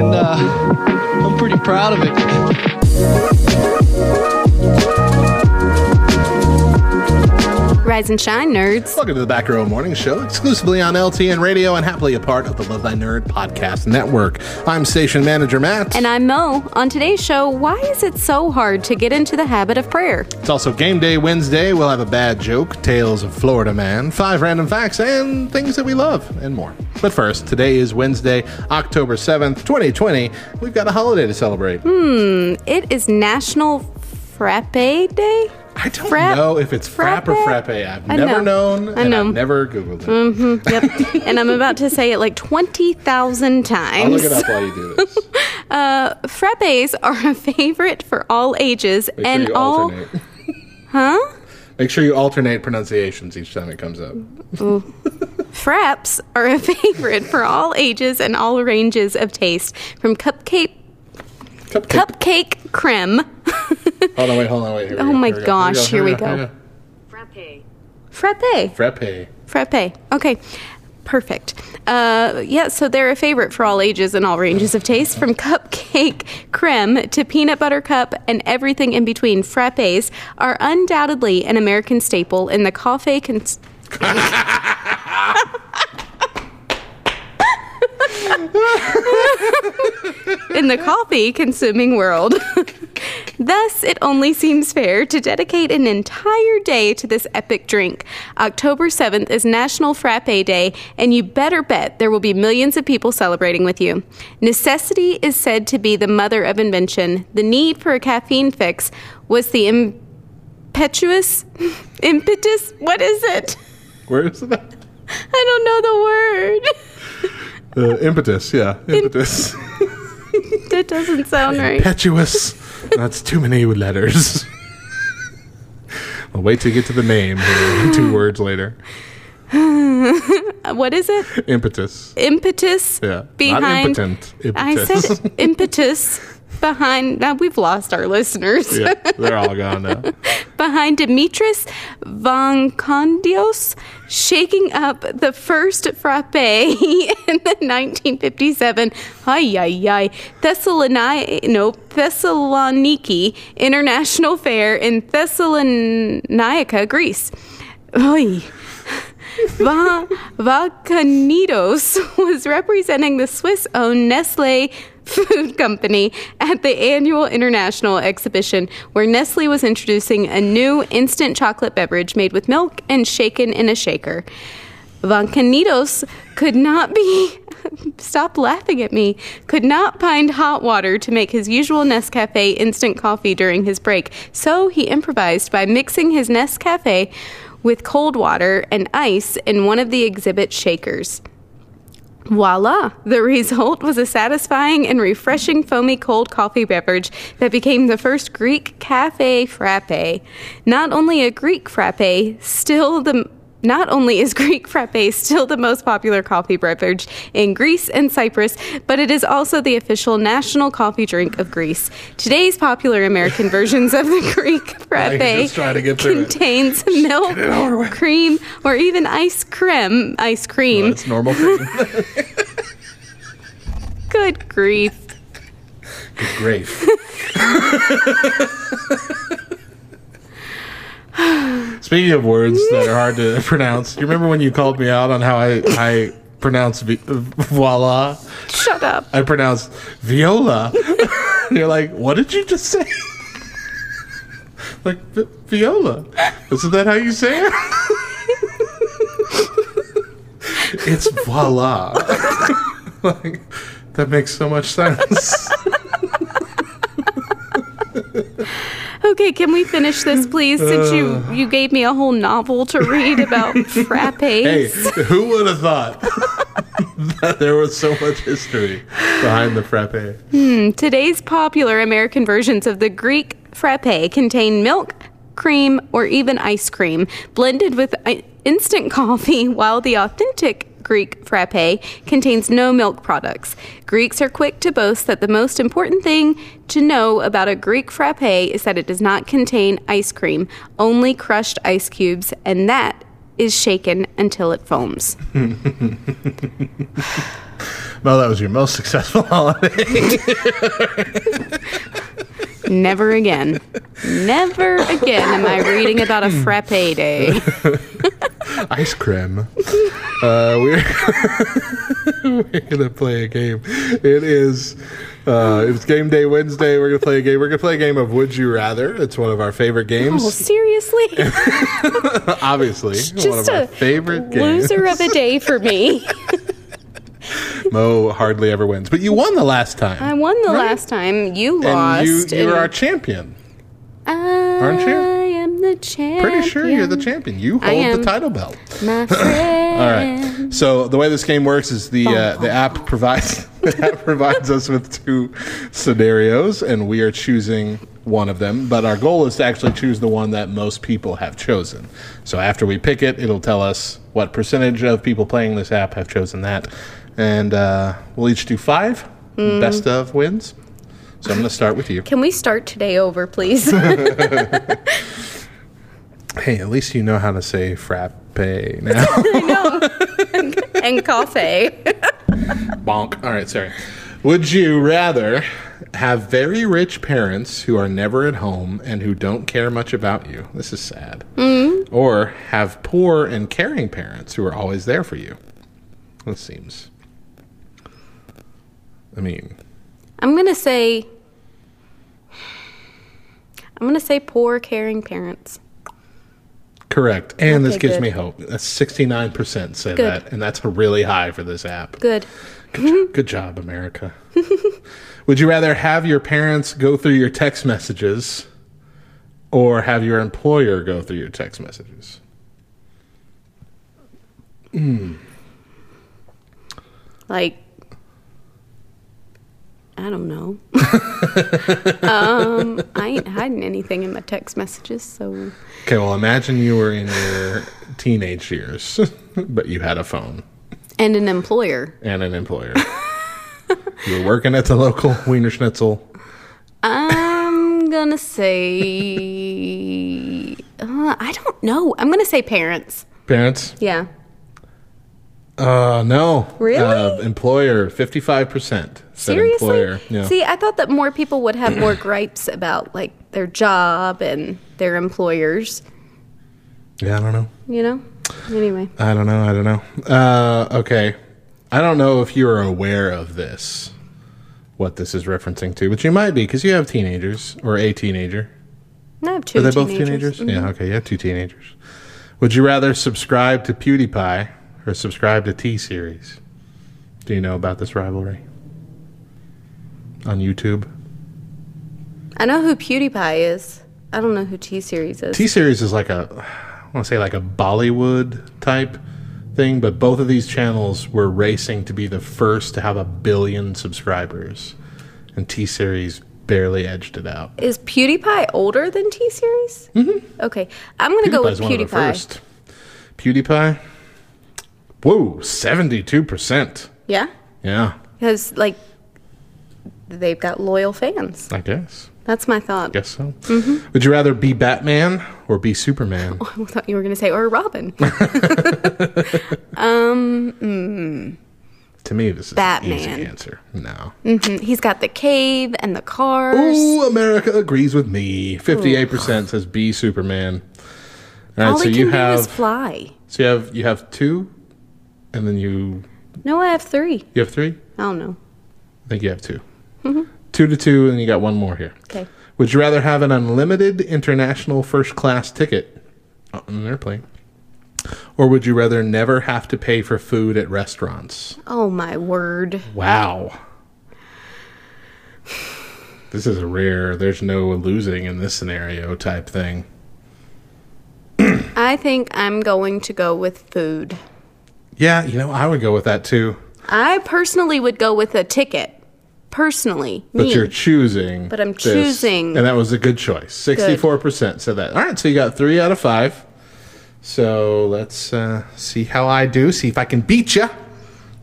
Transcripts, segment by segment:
and uh, I'm pretty proud of it. Rise and shine, nerds. Welcome to the Back Row Morning Show, exclusively on LTN Radio and happily a part of the Love Thy Nerd podcast network. I'm station manager Matt. And I'm Mo. On today's show, why is it so hard to get into the habit of prayer? It's also Game Day Wednesday. We'll have a bad joke, tales of Florida man, five random facts, and things that we love, and more. But first, today is Wednesday, October 7th, 2020. We've got a holiday to celebrate. Hmm, it is National Frappe Day? I don't know if it's frappe, or frappe? I've I never know. known, I and know. I've never Googled it. Mm-hmm, yep. and I'm about to say it like 20,000 times. I'll look it up while you do this. Uh, frappes are a favorite for all ages Make and sure all. alternate. Huh? Make sure you alternate pronunciations each time it comes up. Fraps are a favorite for all ages and all ranges of taste, from cupcake Cupcake. cupcake creme. Hold on, wait, hold on, wait. Here Oh go, my here we go, gosh, here we go. here Frappe. Frappe. Frappe. Okay. Perfect. Uh, yeah, so they're a favorite for all ages and all ranges of taste, from cupcake creme to peanut butter cup and everything in between. Frappes are undoubtedly an American staple in the coffee. Cons- in the coffee consuming world. Thus, it only seems fair to dedicate an entire day to this epic drink. October 7th is National Frappe Day, and you better bet there will be millions of people celebrating with you. Necessity is said to be the mother of invention. The need for a caffeine fix was the impetuous impetus. What is it? Where is that? I don't know the word. Uh, impetus, yeah. Impetus. That doesn't sound right. Impetuous. That's too many letters. I'll wait to get to the name here, two words later. What is it? Impetus. Impetus Yeah. Not behind. impotent. I said impetus behind. Now we've lost our listeners. yeah, they're all gone now. behind Demetris Vancondios shaking up the first frappe in the 1957 ay ay ay Thessaloniki no Thessaloniki International Fair in Thessalonica, Greece. Oy. Va- Vacanitos was representing the Swiss owned Nestle Food Company at the annual international exhibition, where Nestle was introducing a new instant chocolate beverage made with milk and shaken in a shaker. Vancanitos could not be. Stop laughing at me. Could not find hot water to make his usual Nescafe instant coffee during his break, so he improvised by mixing his Nescafe with cold water and ice in one of the exhibit shakers. Voila! The result was a satisfying and refreshing foamy cold coffee beverage that became the first Greek cafe frappe. Not only a Greek frappe, still the not only is Greek frappe still the most popular coffee beverage in Greece and Cyprus, but it is also the official national coffee drink of Greece. Today's popular American versions of the Greek frappe just try to it. contains milk, cream, or even ice cream. Ice cream. That's normal Good grief. Good grief. Speaking of words that are hard to pronounce, you remember when you called me out on how I, I pronounce vi- voila? Shut up. I pronounce viola. You're like, what did you just say? like, vi- viola. Isn't that how you say it? it's voila. like, that makes so much sense. Okay, can we finish this, please? Since you uh. you gave me a whole novel to read about frappes. Hey, who would have thought that there was so much history behind the frappe. Hmm, today's popular American versions of the Greek frappe contain milk, cream, or even ice cream blended with i- instant coffee, while the authentic Greek frappe contains no milk products. Greeks are quick to boast that the most important thing to know about a Greek frappe is that it does not contain ice cream, only crushed ice cubes, and that is shaken until it foams. Well, that was your most successful holiday. Never again. Never again am I reading about a frappe day. Ice cream. Uh, we're we're gonna play a game. It is uh, it's game day Wednesday. We're gonna play a game. We're gonna play a game of Would You Rather. It's one of our favorite games. Oh, seriously? Obviously, one of Just our a favorite games. loser of a day for me. Mo hardly ever wins, but you won the last time. I won the last time. You and lost. you you're and our champion. I aren't you? I am the champion. Pretty sure you're the champion. You hold the title belt. My friend. All right. So the way this game works is the uh, the app provides the app provides us with two scenarios, and we are choosing one of them. But our goal is to actually choose the one that most people have chosen. So after we pick it, it'll tell us what percentage of people playing this app have chosen that, and uh, we'll each do five. Hmm. Best of wins. So I'm going to start with you. Can we start today over, please? Hey, at least you know how to say frappe now. and coffee. Bonk. All right, sorry. Would you rather have very rich parents who are never at home and who don't care much about you? This is sad. Or have poor and caring parents who are always there for you? This seems. I mean, I'm gonna say. I'm gonna say poor, caring parents. correct. And this gives good. me hope. That's 69% say Good. that, and that's really high for this app. Good. Good, good job, America. Would you rather have your parents go through your text messages or have your employer go through your text messages? Hmm. Like. I don't know. um, I ain't hiding anything in my text messages, so Okay, well, imagine you were in your teenage years, but you had a phone and an employer. and an employer. you were working at the local Wiener Schnitzel. I'm gonna say. Uh, I don't know. I'm gonna say parents. Parents? Yeah. Uh, no. Really? Uh, employer, 55%. Seriously? employer. Yeah. See, I thought that more people would have more gripes about like their job and their employers. yeah, I don't know. You know. Anyway, I don't know. I don't know. Uh, okay. I don't know if you're aware of this, what this is referencing to, but you might be because you have teenagers or a teenager. I have two. Are they both teenagers. teenagers? Yeah, okay. You have two teenagers. Would you rather subscribe to PewDiePie or subscribe to T Series? Do you know about this rivalry on YouTube? I know who PewDiePie is. I don't know who T Series is. T Series is like a, I want to say like a Bollywood type thing, but both of these channels were racing to be the first to have a billion subscribers, and T Series barely edged it out. is PewDiePie older than T Series? Mm-hmm. Okay, I'm gonna go with PewDiePie's one of the PewDiePie. first. PewDiePie. Whoa, seventy-two percent. Yeah, Yeah, because like they've got loyal fans. I guess. That's my thought. Guess so. Mm-hmm. Would you rather be Batman or be Superman? I thought you were gonna say or Robin. Um. To me, this is an Batman. easy answer. No. He's got the cave and the cars. Ooh, America agrees with me. Fifty-eight percent says be Superman. All right, All so he can you do have is fly. so you have you have two, and then you No, I have three. you have three. I don't know. I think you have 2 Two to two, and you got one more here. Okay. Would you rather have an unlimited international first class ticket on an airplane? Or would you rather never have to pay for food at restaurants? Oh my word. Wow. This is a rare, there's no losing in this scenario type thing. I think I'm going to go with food. Yeah, you know, I would go with that too. I personally would go with a ticket. Personally. But me. you're choosing. But I'm this, choosing. And that was a good choice. 64% said that. All right, so you got three out of five. So let's uh, see how I do, see if I can beat you,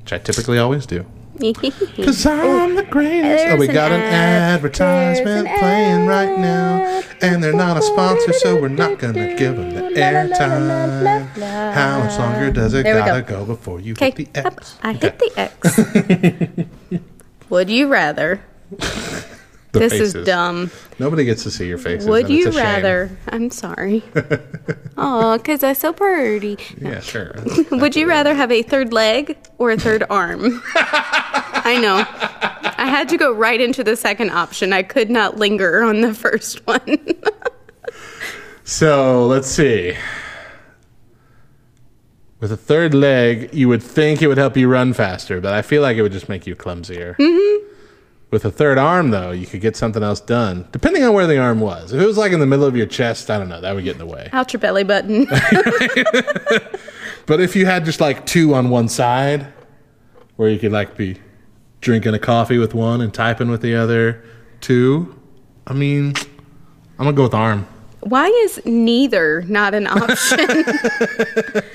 which I typically always do. Because I'm the greatest. Oh, we There's got an an advertisement an playing right now. And they're not a sponsor, so we're not going to give them the airtime. How much longer does it gotta go. go. before you Okay, hit the X? I hit the X. Would you rather? This faces. is dumb. Nobody gets to see your faces. Would you a shame. rather? I'm sorry. Oh, because I'm so pretty. Yeah, sure. Would you rather have a third leg or a third arm? I know. I had to go right into the second option. I could not linger on the first one. So let's see. With a third leg, you would think it would help you run faster, but I feel like it would just make you clumsier. Mm-hmm. With a third arm, though, you could get something else done, depending on where the arm was. If it was like in the middle of your chest, I don't know, that would get in the way. Out your belly button. But if you had just like two on one side, where you could like be drinking a coffee with one and typing with the other two, I mean, I'm gonna go with arm. Why is neither not an option?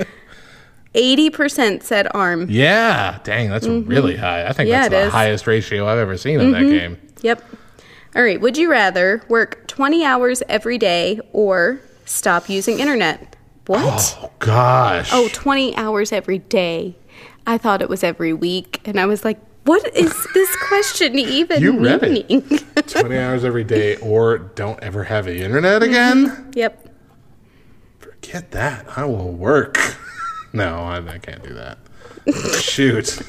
80% said arm. Yeah, dang, that's really high. I think Mm-hmm. Yeah, that's the is. Mm-hmm. highest ratio I've ever seen in that game. Yep. All right. Would you rather work 20 hours every day or stop using internet? What? Oh gosh. Oh, 20 hours every day. I thought it was every week. And I was like, what is this question even You read it. 20 hours every day or don't ever have the internet again? yep. Forget that. I will work. No, I, I can't do that. Shoot.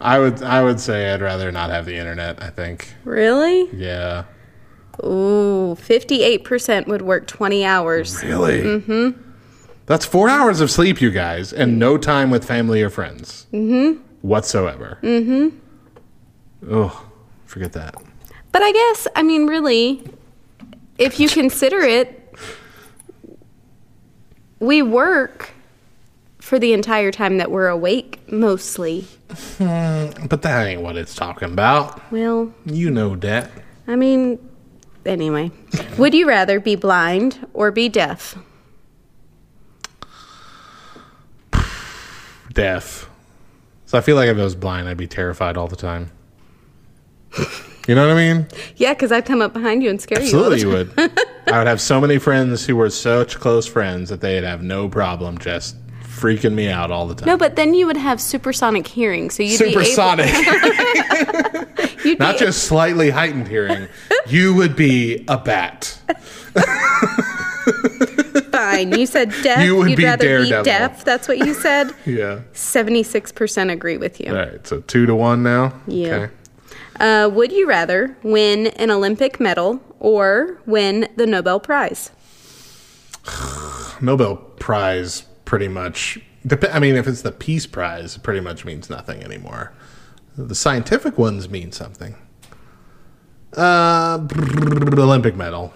I would I would say I'd rather not have the internet, I think. Really? Yeah. Ooh, 58% would work 20 hours. Really? Mm-hmm. That's four hours of sleep, you guys, and no time with family or friends. Mm-hmm. Whatsoever. Mm-hmm. Oh, forget that. But I guess, I mean, really, if you consider it, we work for the entire time that we're awake, mostly. Hmm, but that ain't what it's talking about. Well, You know that. I mean, anyway. Would you rather be blind or be deaf? Deaf. So I feel like if I was blind, I'd be terrified all the time. You know what I mean? Yeah, because I'd come up behind you and scare Absolutely, you. you the time. would. I would have so many friends who were such close friends that they'd have no problem just freaking me out all the time. No, but then you would have supersonic hearing, so you'd Supersonic. be able, you'd Not be, just slightly heightened hearing. You would be a bat. fine. You said deaf. You would would be rather Daredevil. be deaf. That's what you said. Yeah. Seventy-six percent agree with you. All right. So two to one now. Yeah. Uh, would you rather win an Olympic medal or win the Nobel Prize? Nobel Prize pretty much. I mean, if it's the Peace Prize, it pretty much means nothing anymore. The scientific ones mean something. Uh, Olympic medal.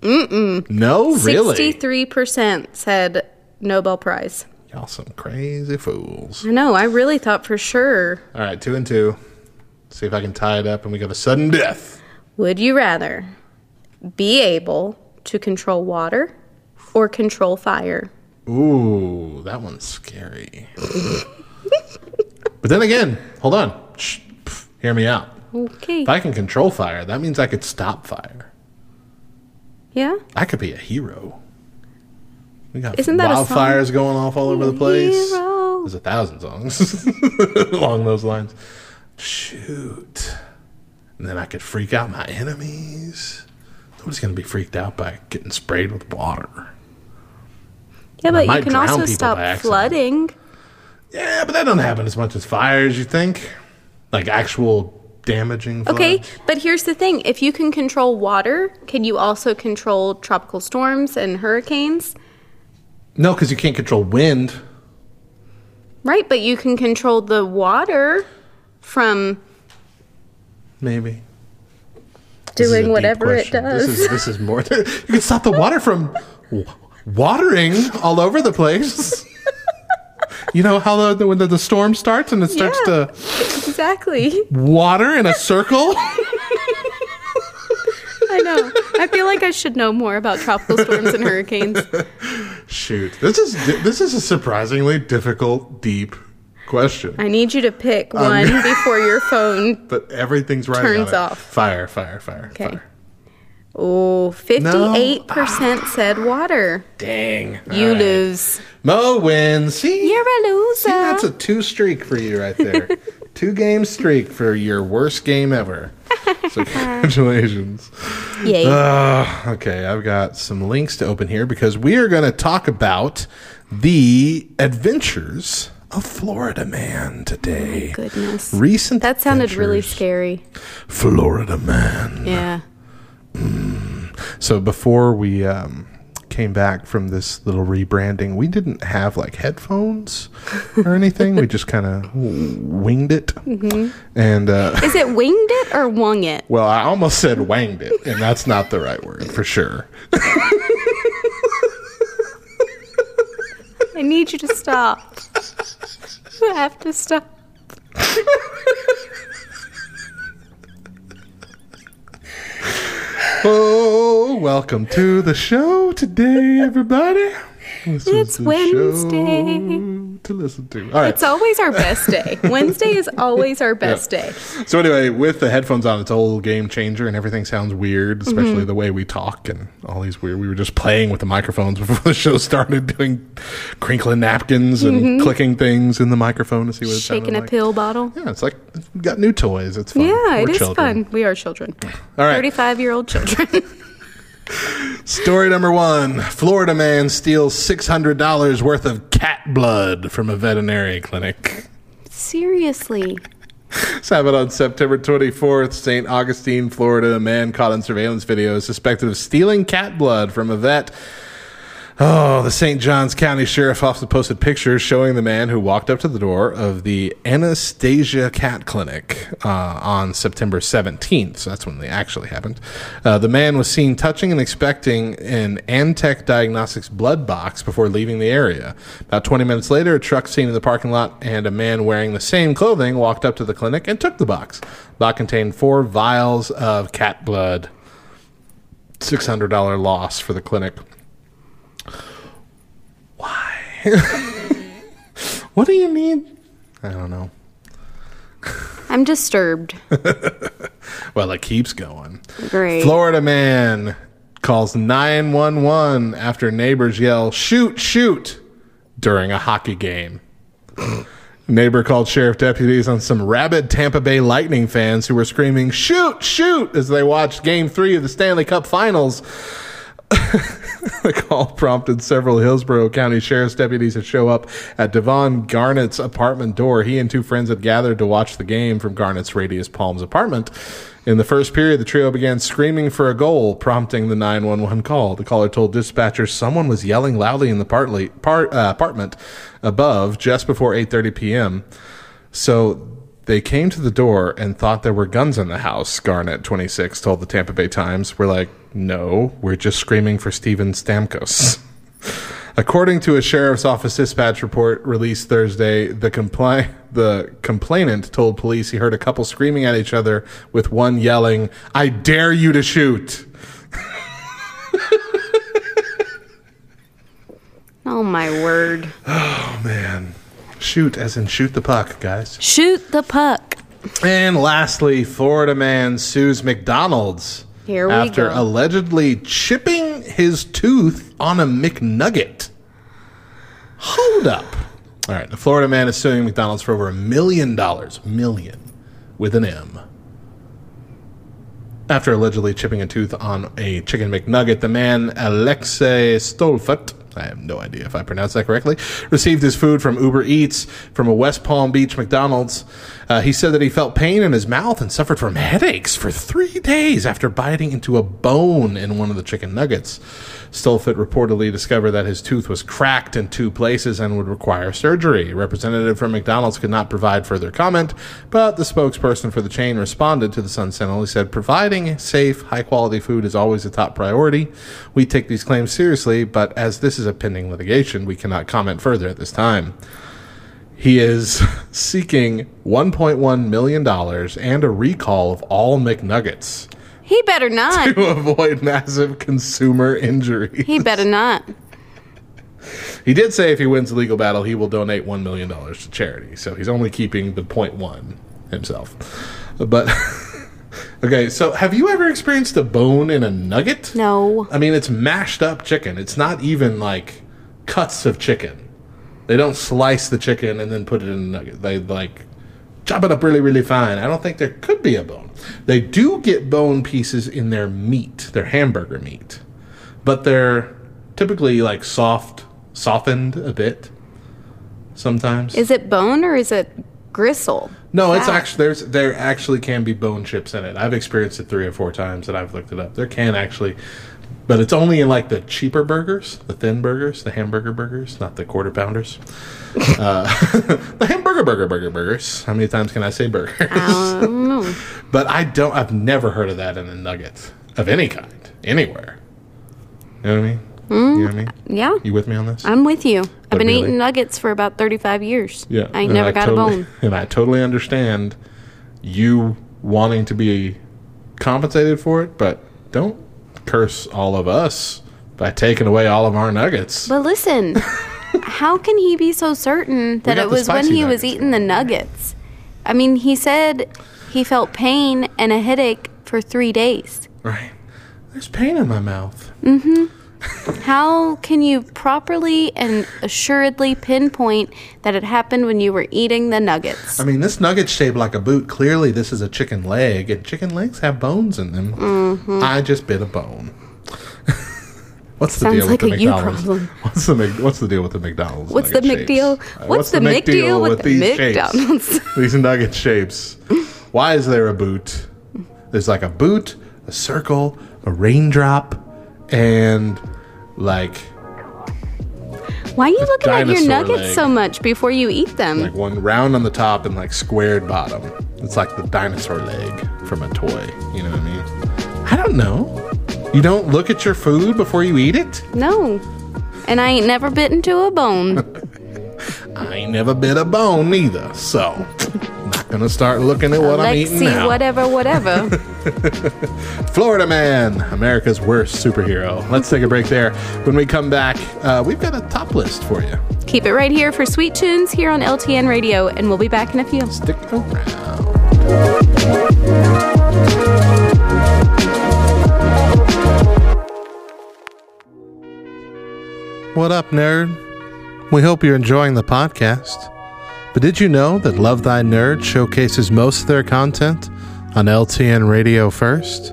Mm-mm. No, really? Sixty-three percent said Nobel Prize. Y'all some crazy fools. I know. I really thought for sure. All right, two and two. See if I can tie it up and we got a sudden death. Would you rather be able to control water or control fire? Ooh, that one's scary. but then again, hold on. Shh, pff, hear me out. Okay. If I can control fire, that means I could stop fire. Yeah. I could be a hero. We got Isn't that wildfires going off all over the place. Hero. There's a thousand songs along those lines. Shoot. And then I could freak out my enemies. Nobody's going to be freaked out by getting sprayed with water. Yeah, but you can also stop flooding. Yeah, but that doesn't happen as much as fires, you think. Like actual damaging floods. Okay, but here's the thing: if you can control water, can you also control tropical storms and hurricanes? No, because you can't control wind. Right, but you can control the water from Maybe. This is a doing whatever it does. This is, this is more. you can stop the water from watering all over the place. you know how the, when the, the storm starts and it starts Yeah. to exactly. Water in a circle? I know. I feel like I should know more about tropical storms and hurricanes. Shoot. This is this is a surprisingly difficult, deep question. I need you to pick um, one before your phone. But everything's right. Turns off. Fire, fire, fire. Okay. fire. Oh, 58% said water. Dang. You right. lose. Mo wins. See? You're a loser. See, that's a two streak for you right there. two game streak for your worst game ever. So congratulations. Yay. Uh, okay, I've got some links to open here because we are going to talk about the adventures of Florida Man today. Goodness. Recent That sounded really adventures. scary. Florida Man. Yeah. So before we um, came back from this little rebranding, we didn't have like headphones or anything. we just kind of winged it. Mm-hmm. And uh, Is it winged it or wung it? well, I almost said wanged it, and that's not the right word for sure. I need you to stop. You have to stop. Oh, welcome to the show today, everybody. This It's Wednesday. show to listen to. All right. It's always our best day. Wednesday is always our best day. So anyway, with the headphones on, it's a whole game changer, and everything sounds weird, especially Mm-hmm. the way we talk and all these weird. We were just playing with the microphones before the show started, doing crinkling napkins and clicking things in the microphone to see what it Mm-hmm. Shaking a like. pill bottle. Yeah, it's like got new toys. It's fun. Yeah, We're it is children. fun. We are children. All right. 35 year old children. Story number one: Florida man steals six hundred dollars worth of cat blood from a veterinary clinic. Seriously. This happened on September 24th, St. Augustine, Florida. A man caught on surveillance video is suspected of stealing cat blood from a vet. Oh, the St. Johns County Sheriff's Office posted pictures showing the man who walked up to the door of the Anastasia Cat Clinic uh, on September 17th. So that's when they actually happened. Uh, the man was seen touching and inspecting an Antech Diagnostics blood box before leaving the area. About 20 minutes later, a truck seen in the parking lot and a man wearing the same clothing walked up to the clinic and took the box. The box contained four vials of cat blood. $600 loss for the clinic. What do you need? I don't know. I'm disturbed. Well, it keeps going. Great. Florida man calls 911 after neighbors yell, shoot, shoot, during a hockey game. Neighbor called sheriff deputies on some rabid Tampa Bay Lightning fans who were screaming, shoot, shoot, as they watched game three of the Stanley Cup finals. the call prompted several Hillsborough County Sheriff's deputies to show up at Devon Garnett's apartment door. He and two friends had gathered to watch the game from Garnett's Radius Palms apartment. In the first period, the trio began screaming for a goal, prompting the 911 call. The caller told dispatchers someone was yelling loudly in the partly, part, uh, apartment above just before 8:30 p.m. So they came to the door and thought there were guns in the house, Garnett, 26, told the Tampa Bay Times. We're like, no, we're just screaming for Steven Stamkos. According to a sheriff's office dispatch report released Thursday, the, compli- the complainant told police he heard a couple screaming at each other, with one yelling, I dare you to shoot. Oh my word. Oh, man. Shoot, as in shoot the puck, guys. Shoot the puck. And lastly, Florida man sues McDonald's Here we after go. allegedly chipping his tooth on a McNugget. Hold up. All right, the Florida man is suing McDonald's for over a million dollars, million with an M. After allegedly chipping a tooth on a chicken McNugget, the man Alexei Stolfut, I have no idea if I pronounced that correctly, received his food from Uber Eats from a West Palm Beach McDonald's. Uh, he said that he felt pain in his mouth and suffered from headaches for three days after biting into a bone in one of the chicken nuggets. Stolfut reportedly discovered that his tooth was cracked in two places and would require surgery. A representative from McDonald's could not provide further comment, but the spokesperson for the chain responded to the Sun Sentinel. He said, Providing safe, high quality food is always a top priority. We take these claims seriously, but as this is a pending litigation, we cannot comment further at this time. He is seeking $1.1 million and a recall of all McNuggets He better not. to avoid massive consumer injury. He better not. He did say if he wins the legal battle, he will donate $1 million to charity. So he's only keeping the point one himself. But, okay, so have you ever experienced a bone in a nugget? No. I mean, it's mashed up chicken. It's not even like cuts of chicken. They don't slice the chicken and then put it in a nugget. They like chop it up really, really fine. I don't think there could be a bone. They do get bone pieces in their meat, their hamburger meat, but they're typically like soft, softened a bit. Sometimes Is it bone or is it gristle? no, it's fat? actually there's there actually can be bone chips in it. I've experienced it three or four times that I've looked it up. There can actually, but it's only in like the cheaper burgers, the thin burgers, the hamburger burgers, not the quarter pounders. uh, the hamburger burger burger burgers. How many times can I say burgers? I don't know. but I don't. I've never heard of that in a nugget of any kind anywhere. You know what I mean? You know what I mean? Yeah, You with me on this? I'm with you. I've been really? eating nuggets for about 35 years. Yeah, I ain't never got totally, a bone. And I totally understand you wanting to be compensated for it, but don't curse all of us by taking away all of our nuggets. But listen, how can he be so certain that it was when he was eating the nuggets? I mean, he said he felt pain and a headache for three days. right? There's pain in my mouth. Mm-hmm. How can you properly and assuredly pinpoint that it happened when you were eating the nuggets? I mean, this nugget's shaped like a boot. Clearly, this is a chicken leg, and chicken legs have bones in them. Mm-hmm. I just bit a bone. What's the Sounds deal with the McDonald's? What's the What's the deal with the McDonald's? What's the McDeal? Uh, What's the McDeal with the these shapes? These nugget shapes. Why is there a boot? There's like a boot, a circle, a raindrop, and like Why are you looking at your nuggets leg. so much before you eat them? like one round on the top and like squared bottom. It's like the dinosaur leg from a toy. You know what I mean? I don't know. You don't look at your food before you eat it? no. And I ain't never bitten to a bone. I ain't never bit a bone neither, so not gonna start looking at what I'm eating now. whatever, whatever. Florida Man, America's worst superhero. Let's take a break there. When we come back, uh, we've got a top list for you. Keep it right here for Sweet Tunes here on LTN Radio, and we'll be back in a few. Stick around. What up, nerd? We hope you're enjoying the podcast. But did you know that Love Thy Nerd showcases most of their content on LTN Radio first?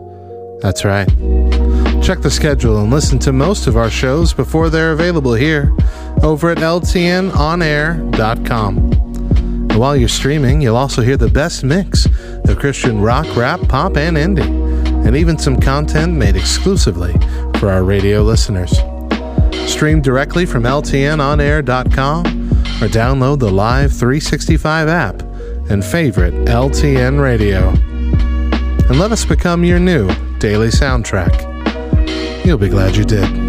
That's right. Check the schedule and listen to most of our shows before they're available here over at ltnonair.com. And while you're streaming, you'll also hear the best mix of Christian rock, rap, pop, and indie, and even some content made exclusively for our radio listeners. Stream directly from ltnonair.com or download the Live 365 app and favorite LTN radio. And let us become your new daily soundtrack. You'll be glad you did.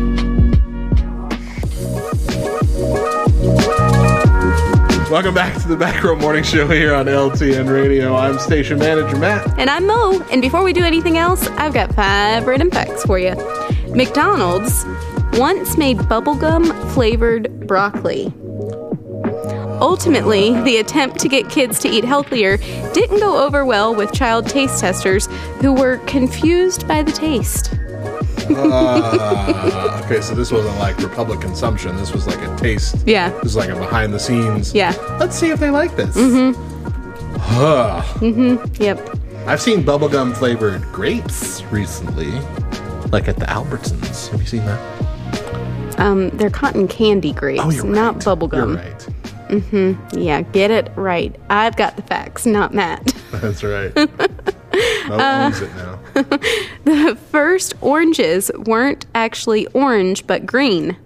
Welcome back to the Back Row Morning Show here on LTN Radio. I'm station manager Matt. And I'm Mo, and before we do anything else, I've got five random facts for you. McDonald's once made bubblegum flavored broccoli. Ultimately, the attempt to get kids to eat healthier didn't go over well with child taste testers who were confused by the taste. Uh, okay, so this wasn't like Republic consumption. This was like a taste. Yeah. This was like a behind the scenes. Yeah. Let's see if they like this. Mm-hmm. Yep. I've seen bubblegum flavored grapes recently, like at the Albertsons. Have you seen that? Um, they're cotton candy grapes, Oh, you're not right. bubblegum. Right. Yeah, get it right. I've got the facts, not Matt. That's right. Uh, now. First, oranges weren't actually orange, but green.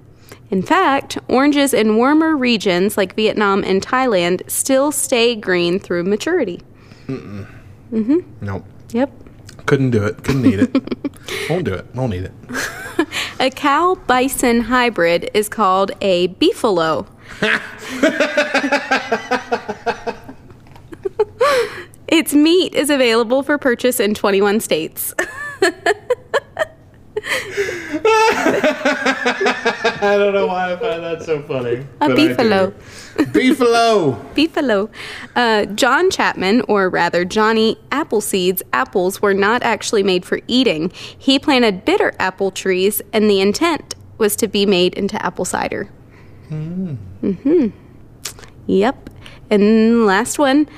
In fact, oranges in warmer regions like Vietnam and Thailand still stay green through maturity. Mm-mm. Mm-hmm. Nope. Yep. Couldn't do it. Couldn't eat it. Won't do it. Won't eat it a cow bison hybrid is called a beefalo. its meat is available for purchase in 21 states. I don't know why I find that so funny. A beefalo. Beefalo. Beefalo. Uh, John Chapman, or rather Johnny Appleseed's apples were not actually made for eating. He planted bitter apple trees, and the intent was to be made into apple cider. Mm-hmm. Yep. And last one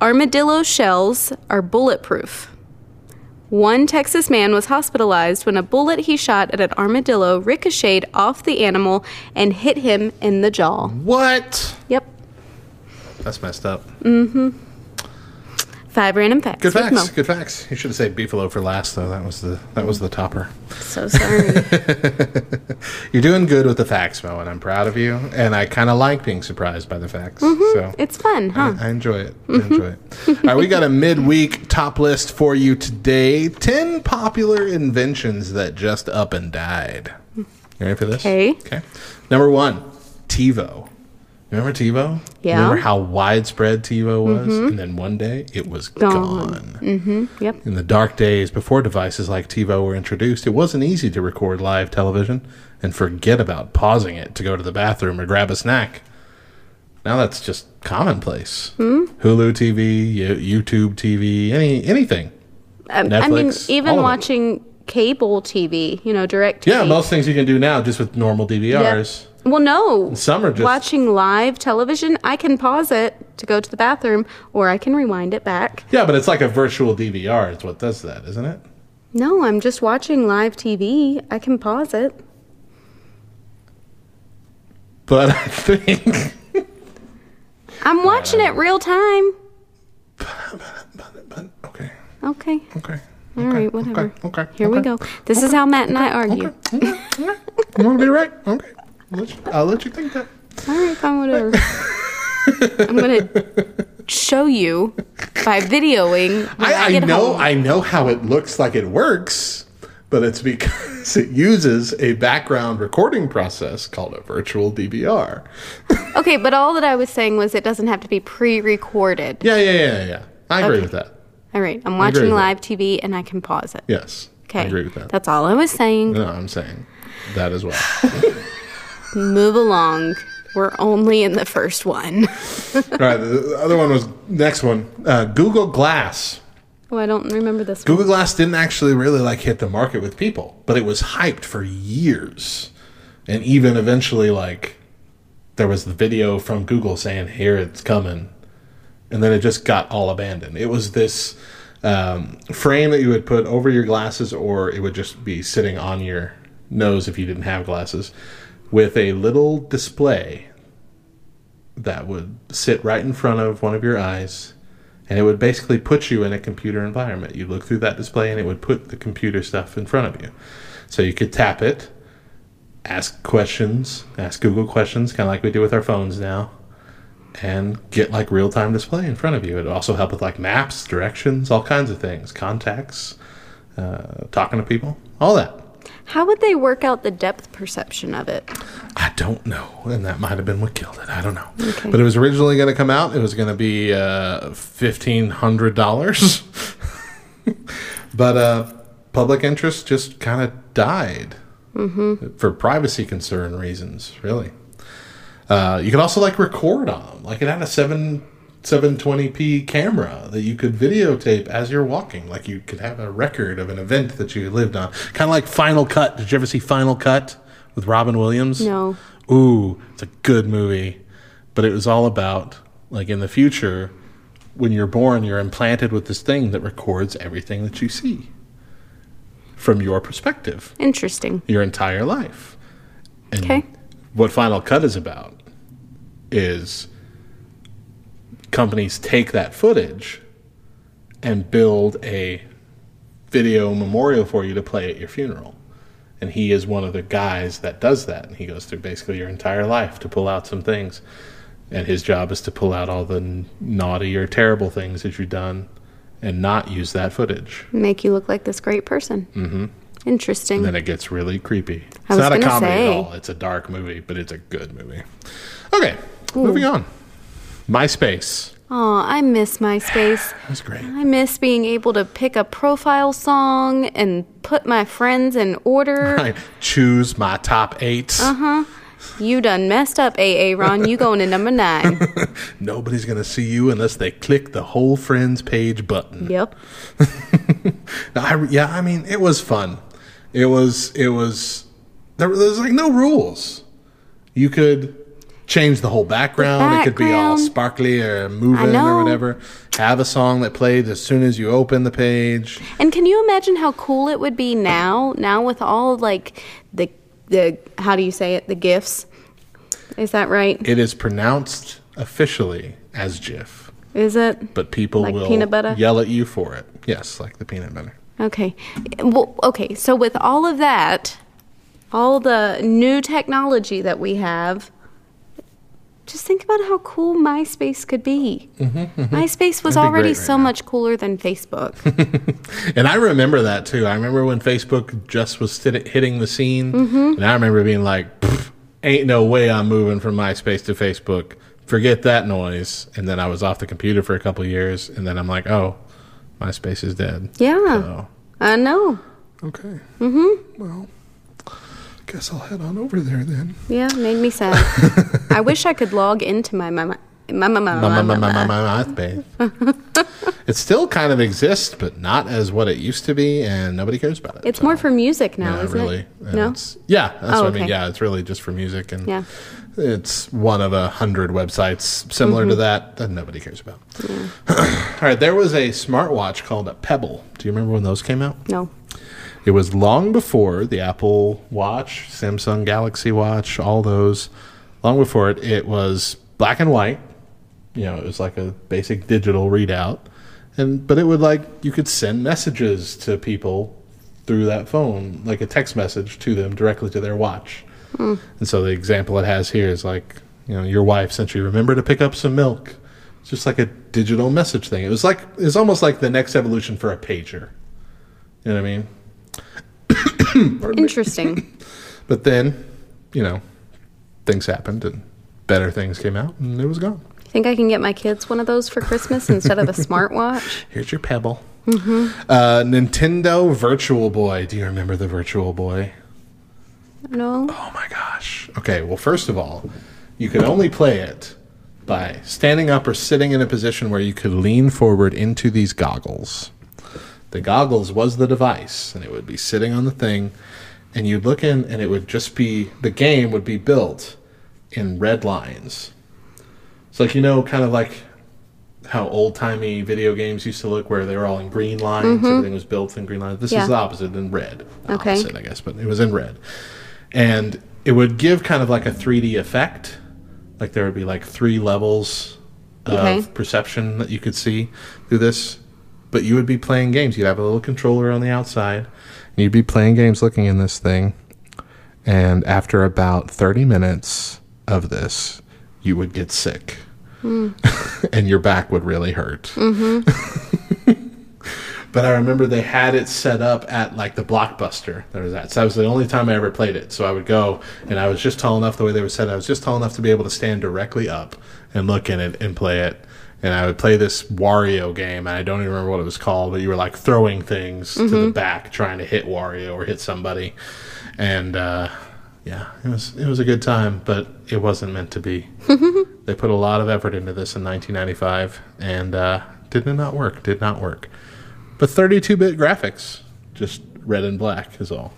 armadillo shells are bulletproof. One Texas man was hospitalized when a bullet he shot at an armadillo ricocheted off the animal and hit him in the jaw. What? Yep. That's messed up. Mm-hmm. Five random facts. Good facts. Mo. Good facts. You should have said beefalo for last, though. That was the that was the topper. So sorry. You're doing good with the facts, Mo, and I'm proud of you. And I kind of like being surprised by the facts. So Mm-hmm. it's fun, huh? I enjoy it. I enjoy it. All right, we got a midweek top list for you today. 10 popular inventions that just up and died. You ready for this? Okay. Okay. Number one, TiVo. Remember TiVo? Yeah. Remember how widespread TiVo was? And then one day it was Gone. gone. Mm-hmm. Yep. In the dark days before devices like TiVo were introduced, it wasn't easy to record live television and forget about pausing it to go to the bathroom or grab a snack. Now that's just commonplace. Hmm? Hulu TV, YouTube TV, any anything. Um, I mean, even all of it. watching cable TV, you know, DirecTV. Yeah, most things you can do now just with normal DVRs. Well, no. Some are just Watching live television, I can pause it to go to the bathroom, or I can rewind it back. Yeah, but it's like a virtual DVR. It's what does that, isn't it? No, I'm just watching live TV. I can pause it. But I think I'm watching it real time. but okay. Okay. Okay. All right, whatever. Okay. okay Here we go. This is how Matt and I argue. Okay. okay. I'm gonna be right. Okay. I'll let you, I'll let you think that. All right, fine, whatever. I'm gonna show you by videoing. I, I, I know home. I know how it looks like it works, but it's because it uses a background recording process called a virtual DVR. Okay, but all that I was saying was it doesn't have to be pre-recorded. Yeah, yeah, yeah, yeah. I agree Okay. with that. All right, I'm watching live TV and I can pause it. Yes. Okay, I agree with that. That's all I was saying. No, I'm saying that as well. Move along. We're only in the first one. All right, the other one was next one. Uh, Google Glass. oh, I don't remember this one. Google Glass didn't actually really like hit the market with people, but it was hyped for years. And even eventually like there was the video from Google saying here it's coming. And then it just got all abandoned. It was this um, frame that you would put over your glasses or it would just be sitting on your nose if you didn't have glasses with a little display that would sit right in front of one of your eyes and it would basically put you in a computer environment. You look through that display and it would put the computer stuff in front of you. So you could tap it, ask questions, ask Google questions, kind of like we do with our phones now, and get like real time display in front of you. It also help with like maps, directions, all kinds of things, contacts, uh, talking to people, all that. How would they work out the depth perception of it? I don't know, and that might have been what killed it. I don't know, but it was originally going to come out. It was going to be uh, fifteen hundred dollars, but uh, public interest just kind of died for privacy concern reasons. Really, uh, you could also like record on them. Like it had a seven. 720p camera that you could videotape as you're walking. Like you could have a record of an event that you lived on. Kind of like Final Cut. Did you ever see Final Cut with Robin Williams? No. Ooh, it's a good movie. But it was all about, like, in the future, when you're born, you're implanted with this thing that records everything that you see from your perspective, Interesting. your entire life. And Okay. what Final Cut is about is companies take that footage and build a video memorial for you to play at your funeral. And he is one of the guys that does that. And he goes through basically your entire life to pull out some things. And his job is to pull out all the naughty or terrible things that you've done and not use that footage. Make you look like this great person. Mm-hmm. Interesting. And then it gets really creepy. It's I was not a comedy say. at all. It's a dark movie, but it's a good movie. Okay, moving on. MySpace. Oh, I miss MySpace. Was great. I miss being able to pick a profile song and put my friends in order. Choose my top eight. Uh huh. You done messed up, AA Ron. You going to number nine. Nobody's gonna see you unless they click the whole friends page button. yep. I, yeah, I mean, it was fun. It was, it was, there was like no rules. You could change the whole background. It could be all sparkly or moving or whatever. Have a song that played as soon as you open the page. And can you imagine how cool it would be now? Now with all like the the how do you say it? The gifs. Is that right? It is pronounced officially as GIF, Is it? but people Like will peanut butter? yell at you for it. Yes, like the peanut butter. Okay. Well, okay. So with all of that, all the new technology that we have, just think about how cool MySpace could be. MySpace was That'd be already right so now. much cooler than Facebook. And I remember that too. I remember when Facebook just was hitting the scene, Mm-hmm. and I remember being like, "Ain't no way I'm moving from MySpace to Facebook. Forget that noise." And then I was off the computer for a couple years, and then I'm like, "Oh, MySpace is dead." Yeah. So, I know. okay. Mm-hmm. Well, guess I'll head on over there then. Yeah, made me sad. I wish I could log into my my my my my my, My, my, my, my, my, my, my MySpace. it still kind of exists, but not as what it used to be, and nobody cares about it. It's so. more for music now, Yeah, isn't really. it? And No. it's- yeah, that's Oh, what I mean. Yeah, it's really just for music, and Yeah. it's one of a hundred websites similar Mm-hmm. to that that nobody cares about. All right, there was a smartwatch called a Pebble. Do you remember when those came out? No. It was long before the Apple Watch, Samsung Galaxy Watch, all those. Long before it, it was black and white. You know, it was like a basic digital readout, and but it would like you could send messages to people through that phone, like a text message to them directly to their watch. Hmm. And so the example it has here is like, you know, your wife sent you, remember to pick up some milk. It's just like a digital message thing. It was like it's almost like the next evolution for a pager. You know what I mean? Interesting. But then, you know, things happened and better things came out and it was gone. Think I can get my kids one of those for Christmas instead of a smartwatch? Here's your Pebble. Uh, Nintendo Virtual Boy. Do you remember the Virtual Boy? No. Oh my gosh. Okay, well, first of all, you could only play it by standing up or sitting in a position where you could lean forward into these goggles. The goggles was the device, and it would be sitting on the thing, and you'd look in, and it would just be the game would be built in red lines. It's like, you know, kind of like how old timey video games used to look, where they were all in green lines, mm-hmm. everything was built in green lines. This Yeah. is the opposite in red. Okay. Opposite, I guess, but it was in red and it would give kind of like a 3D effect. Like there would be like three levels of Okay. perception that you could see through this. But you would be playing games. You'd have a little controller on the outside, and you'd be playing games looking in this thing. And after about 30 minutes of this, you would get sick. Hmm. and your back would really hurt. Mm-hmm. But I remember they had it set up at like the blockbuster that was at. So that was the only time I ever played it. So I would go and I was just tall enough the way they were set. I was just tall enough to be able to stand directly up and look in it and play it. And I would play this Wario game. And I don't even remember what it was called, but you were like throwing things to the back, trying to hit Wario or hit somebody. And uh, yeah, it was it was a good time, but it wasn't meant to be. they put a lot of effort into this in 1995, and uh, did not work. Did not work. But 32-bit graphics, just red and black is all.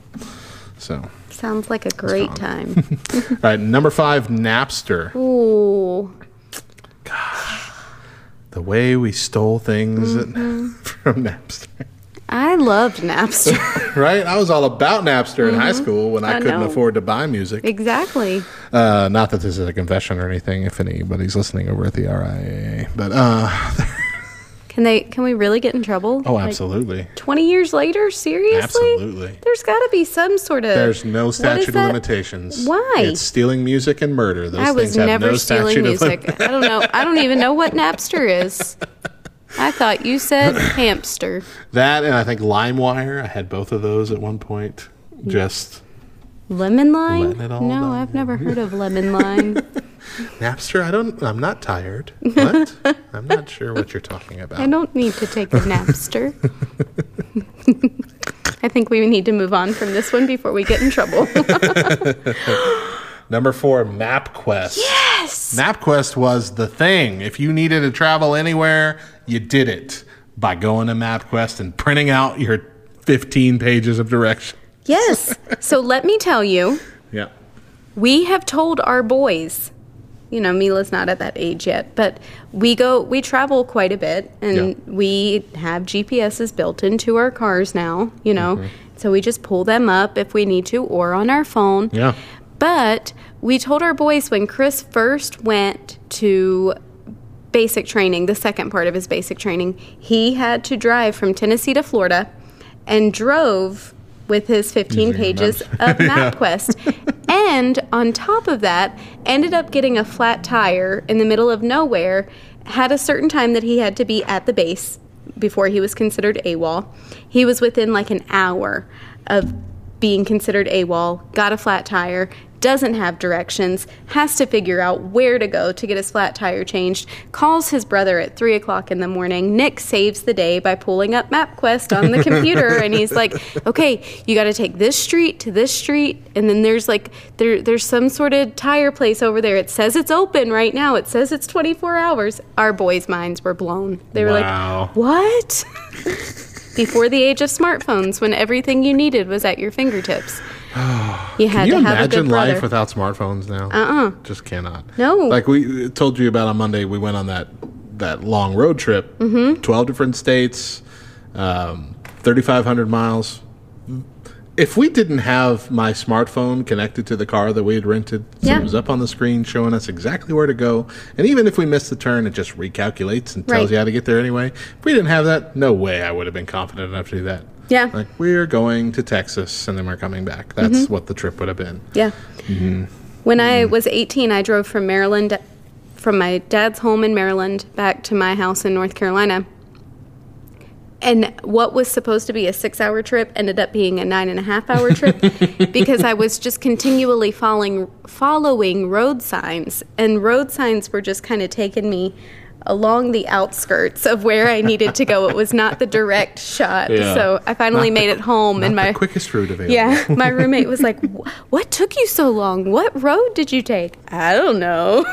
So, Sounds like a great time. all right, number five, Napster. Ooh. The way we stole things at- from Napster. I loved Napster. Right? I was all about Napster in high school when I, I couldn't know. afford to buy music. exactly. Uh, not that this is a confession or anything, if anybody's listening over at the RIAA. But, uh, Can they can we really get in trouble? oh, Like, absolutely. 20 years later? Seriously? Absolutely. There's got to be some sort of There's no statute of limitations. Why? It's stealing music and murder. Those I was things have never no stealing statute of music. I don't know. I don't even know what Napster is. I thought you said hamster. that and I think LimeWire. I had both of those at one point. Just Lemon line? Letting it all No, down. I've never heard of lemon line. Napster? I don't. I'm not tired. What? I'm not sure what you're talking about. I don't need to take a Napster. I think we need to move on from this one before we get in trouble. Number four, MapQuest. yes. MapQuest was the thing. If you needed to travel anywhere, you did it by going to MapQuest and printing out your 15 pages of directions. Yes. So let me tell you, Yeah. we have told our boys, you know, Mila's not at that age yet, but we go, we travel quite a bit and Yeah. we have GPSs built into our cars now, you know, Mm-hmm. so we just pull them up if we need to or on our phone. Yeah. But we told our boys when Chris first went to basic training, the second part of his basic training, he had to drive from Tennessee to Florida and drove with his 15 Using pages of MapQuest. And on top of that, ended up getting a flat tire in the middle of nowhere, had a certain time that he had to be at the base before he was considered AWOL. He was within like an hour of being considered AWOL, got a flat tire, doesn't have directions, has to figure out where to go to get his flat tire changed, calls his brother at 3 o'clock in the morning. Nick saves the day by pulling up MapQuest on the computer and he's like, okay, you got to take this street to this street. And then there's like, there, there's some sort of tire place over there. It says it's open right now. It says it's 24 hours. Our boys' minds were blown. They were Wow. like, what? Before the age of smartphones, when everything you needed was at your fingertips. You had Can you to have a imagine good brother. life without smartphones now? Uh-uh. Just cannot. No. Like we told you about on Monday, we went on that that long road trip, Mm-hmm. 12 different states, um, 3,500 miles. If we didn't have my smartphone connected to the car that we had rented, so Yeah. it was up on the screen showing us exactly where to go, and even if we missed the turn, it just recalculates and tells Right. you how to get there anyway. If we didn't have that, no way I would have been confident enough to do that. Yeah. Like we're going to Texas and then we're coming back. That's Mm-hmm. what the trip would have been. Yeah. Mm-hmm. When I was 18, I drove from Maryland, from my dad's home in Maryland back to my house in North Carolina. And what was supposed to be a six hour trip ended up being a nine and a half hour trip because I was just continually following, following road signs. And road signs were just kind of taking me along the outskirts of where I needed to go. It was not the direct shot. Yeah. So I finally Not the- made it home. and my the quickest route available. yeah, my roommate was like, "What took you so long? What road did you take?" I don't know.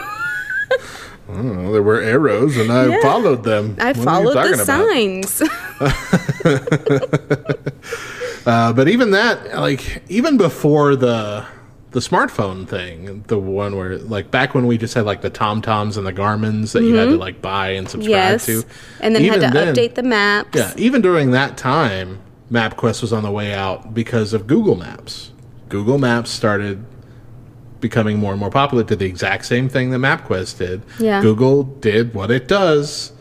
I don't know, there were arrows and I Yeah. followed them. I What followed the signs. Uh, but even that, like, even before the the smartphone thing, the one where, like, back when we just had like the Tom Toms and the Garmins that you had to like buy and subscribe Mm-hmm. yes, to, and then even had to then- update the maps. Yeah, even during that time, MapQuest was on the way out because of Google Maps. Google Maps started becoming more and more popular. Did the exact same thing that MapQuest did. Yeah. Google did what it does,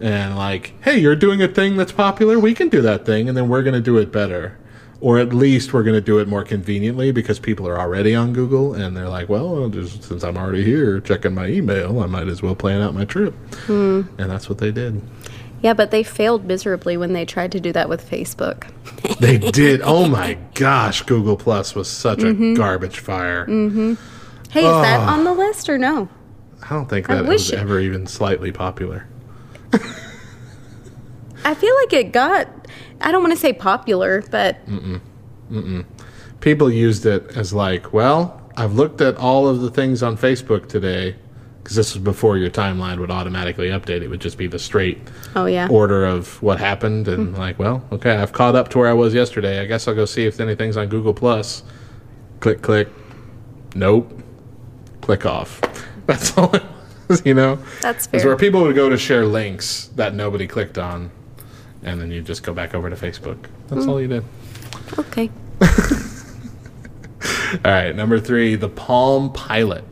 and like, hey, you're doing a thing that's popular. We can do that thing, and then we're going to do it better. Or at least we're going to do it more conveniently because people are already on Google and they're like, well, just, since I'm already here checking my email, I might as well plan out my trip. Hmm. And that's what they did. Yeah, but they failed miserably when they tried to do that with Facebook. They did. Oh my gosh, Google Plus was such Mm-hmm. a garbage fire. Hey, is that on the list or no? I don't think that was it- ever even slightly popular. I feel like it got. I don't want to say popular, but People used it as like, well, I've looked at all of the things on Facebook today because this was before your timeline would automatically update. It would just be the straight oh yeah, order of what happened, and like, well, okay, I've caught up to where I was yesterday. I guess I'll go see if anything's on Google Plus. Click, click. Nope. Click off. That's all it was, you know? That's It's fair. where people would go to share links that nobody clicked on, and then you just go back over to Facebook. That's Hmm. all you did. okay. All right, number three, the Palm Pilot.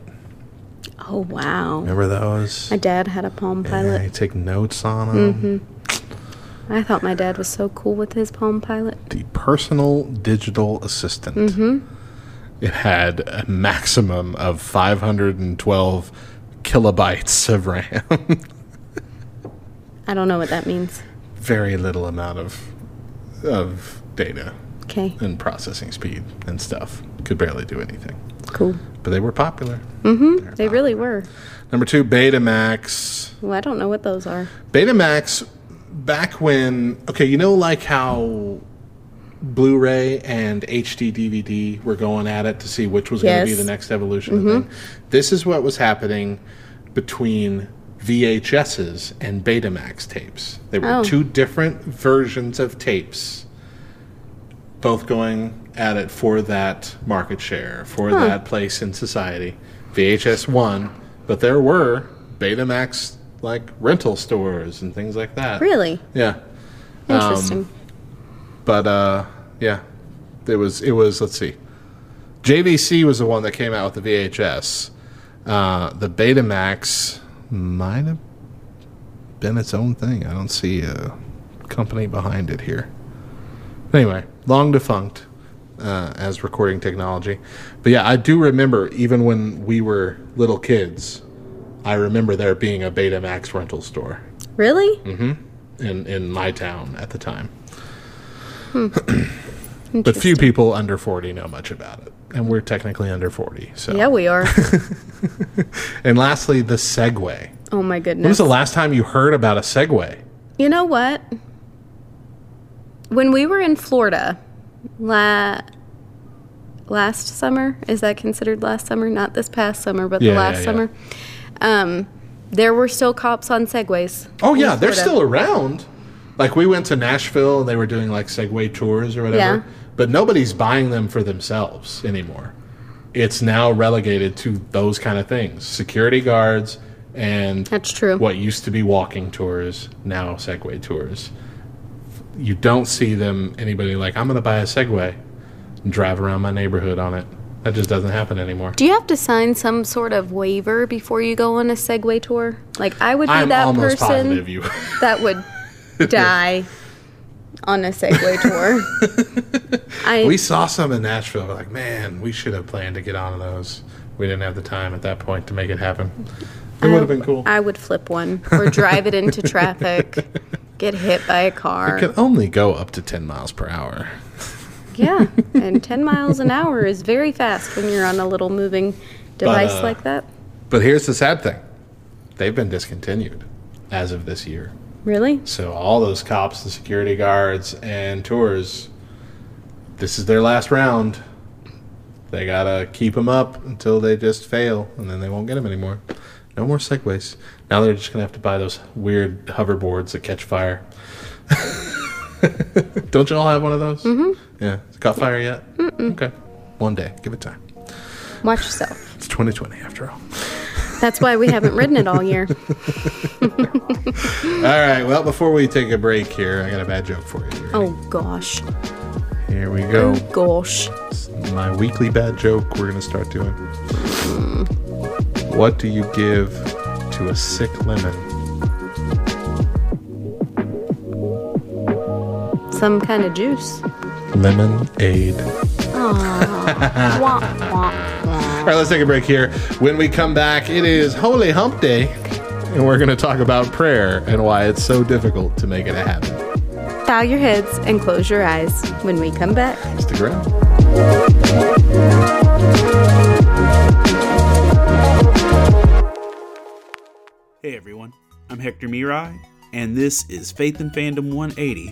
Oh wow, Remember those? my dad had a Palm Pilot. Yeah, you take notes on them. Mm-hmm. I thought my dad was so cool with his Palm Pilot. The personal digital assistant. Mm-hmm. It had a maximum of 512 kilobytes of RAM. I don't know what that means. Very little amount of of data Okay. and processing speed and stuff. Could barely do anything. Cool. but they were popular. Mm-hmm. They really were. Number two, Betamax. Well, I don't know what those are. Betamax, back when, okay, you know, like how Blu ray and HD DVD were going at it to see which was going to be the next evolution thing. This is what was happening between VHSs and Betamax tapes. They were Oh. two different versions of tapes, both going at it for that market share, for that place in society. VHS won, but there were Betamax like rental stores and things like that. Really Yeah. interesting. But uh yeah. It was it was let's see. JVC was the one that came out with the VHS. Uh the Betamax might have been its own thing. I don't see a company behind it here. Anyway, long defunct uh, as recording technology. But yeah, I do remember even when we were little kids, I remember there being a Betamax rental store really? Mm-hmm. In in my town at the time. Hmm. but few people under 40 know much about it. And we're technically under 40. So Yeah, we are. And lastly, the Segway. oh my goodness! When was the last time you heard about a Segway? You know what? When we were in Florida, la- last summer, is that considered last summer? Not this past summer, but Yeah, the last yeah, yeah. summer. Um, there were still cops on Segways. Oh yeah, they're still around. Like we went to Nashville and they were doing like Segway tours or whatever. Yeah. But nobody's buying them for themselves anymore. It's now relegated to those kind of things. Security guards and That's true. what used to be walking tours, now Segway tours. You don't see them anybody like, I'm gonna buy a Segway and drive around my neighborhood on it. That just doesn't happen anymore. Do you have to sign some sort of waiver before you go on a Segway tour? Like I would be I'm that person you that would die on a Segway tour. I We saw some in Nashville. We're like, man, we should have planned to get on those. We didn't have the time at that point to make it happen. It would have been cool. I would flip one or drive it into traffic, get hit by a car. It can only go up to 10 miles per hour. Yeah, and 10 miles an hour is very fast when you're on a little moving device uh, like that. But here's the sad thing they've been discontinued as of this year. Really? So all those cops and security guards and tours, this is their last round. They gotta keep them up until they just fail, and then they won't get them anymore. No more segways. Now they're just gonna have to buy those weird hoverboards that catch fire. Don't you all have one of those? Mm-hmm. Yeah. It's caught fire yet? Mm-mm. Okay. One day. Give it time. Watch yourself. It's 2020 after all. That's why we haven't ridden it all year. All right. Well, before we take a break here, I got a bad joke for you. Oh gosh. Here we go. Oh gosh. my weekly bad joke we're going to start doing. What do you give to a sick lemon? Some kind of juice. Lemonade. Wah, wah. All right, let's take a break here. When we come back, it is Holy Hump Day, and we're going to talk about prayer and why it's so difficult to make it habit. Bow your heads and close your eyes when we come back. Stick around. I'm Hector Mirai, and this is Faith and Fandom 180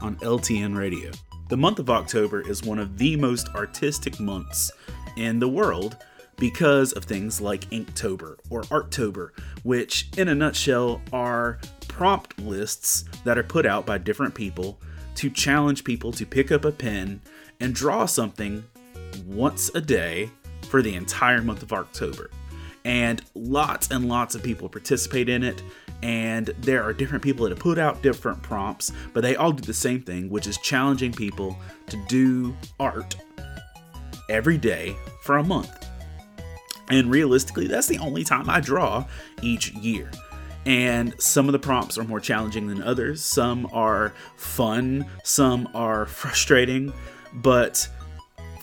on LTN Radio. The month of October is one of the most artistic months in the world because of things like Inktober or Artober, which, in a nutshell, are prompt lists that are put out by different people to challenge people to pick up a pen and draw something once a day for the entire month of October. And lots and lots of people participate in it. And there are different people that have put out different prompts, but they all do the same thing, which is challenging people to do art every day for a month. And realistically, that's the only time I draw each year. And some of the prompts are more challenging than others. Some are fun, some are frustrating. But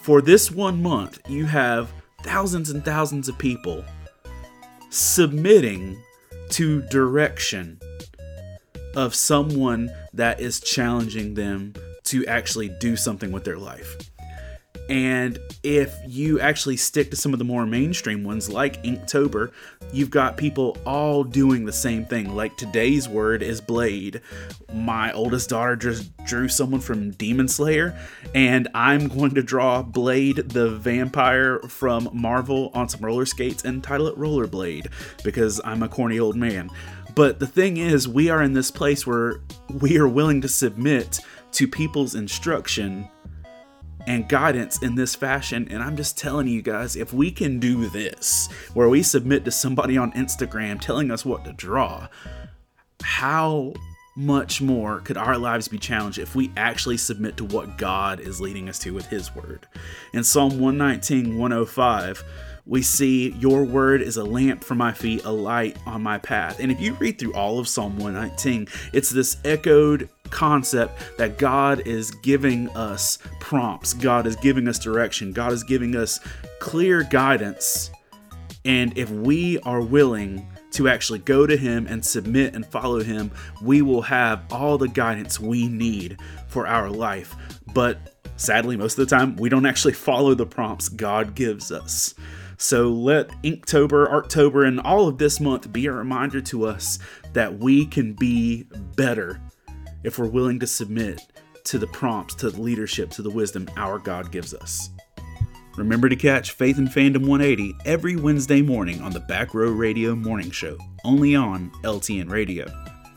for this one month, you have thousands and thousands of people submitting to direction of someone that is challenging them to actually do something with their life. And if you actually stick to some of the more mainstream ones like Inktober, you've got people all doing the same thing. Like today's word is blade. My oldest daughter just drew someone from Demon Slayer, and I'm going to draw Blade the vampire from Marvel on some roller skates and title it Rollerblade because I'm a corny old man. But the thing is, we are in this place where we are willing to submit to people's instruction and guidance in this fashion. And I'm just telling you guys, if we can do this, where we submit to somebody on Instagram telling us what to draw, how much more could our lives be challenged if we actually submit to what God is leading us to with His Word? In Psalm 119, 105, we see your word is a lamp for my feet, a light on my path. And if you read through all of Psalm 119, it's this echoed concept that God is giving us prompts, God is giving us direction, God is giving us clear guidance. And if we are willing to actually go to Him and submit and follow Him, we will have all the guidance we need for our life. But sadly, most of the time, we don't actually follow the prompts God gives us. So let Inktober, Artober, and all of this month be a reminder to us that we can be better if we're willing to submit to the prompts, to the leadership, to the wisdom our God gives us. Remember to catch Faith and Fandom 180 every Wednesday morning on the Back Row Radio Morning Show, only on LTN Radio.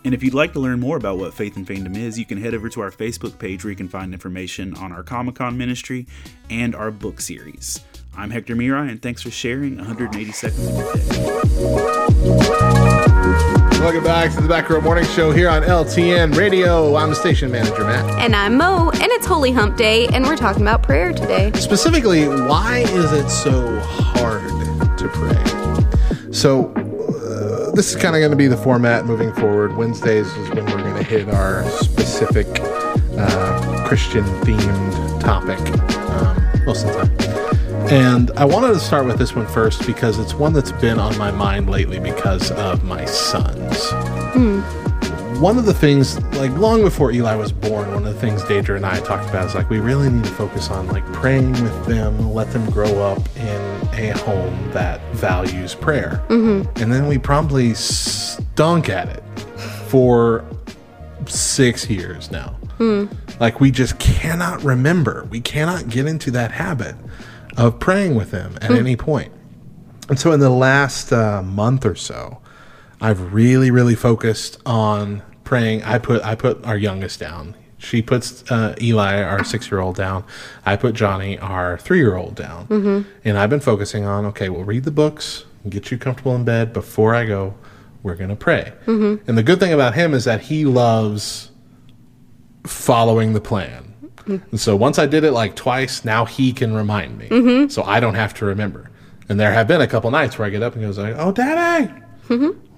And if you'd like to learn more about what Faith and Fandom is, you can head over to our Facebook page where you can find information on our Comic Con ministry and our book series. I'm Hector Mirai, and thanks for sharing 180 seconds of your day. Welcome back to the Back Row Morning Show here on LTN Radio. I'm the station manager, Matt. And I'm Mo, and it's Holy Hump Day, and we're talking about prayer today. Specifically, why is it so hard to pray? So, uh, this is kind of going to be the format moving forward. Wednesdays is when we're going to hit our specific uh, Christian themed topic um, most of the time. And I wanted to start with this one first because it's one that's been on my mind lately because of my sons. Hmm. One of the things, like long before Eli was born, one of the things Deidre and I talked about is like we really need to focus on like praying with them, let them grow up in a home that values prayer. Mm-hmm. And then we promptly stunk at it for six years now. Hmm. Like we just cannot remember. We cannot get into that habit of praying with them at any point. And so in the last uh, month or so, I've really, really focused on praying. I put I put our youngest down. She puts uh, Eli, our six year old, down. I put Johnny, our three year old, down. And I've been focusing on okay, we'll read the books, get you comfortable in bed. Before I go, we're going to pray. And the good thing about him is that he loves following the plan. And so once I did it like twice, now he can remind me. So I don't have to remember. And there have been a couple nights where I get up and goes like, "Oh, Daddy,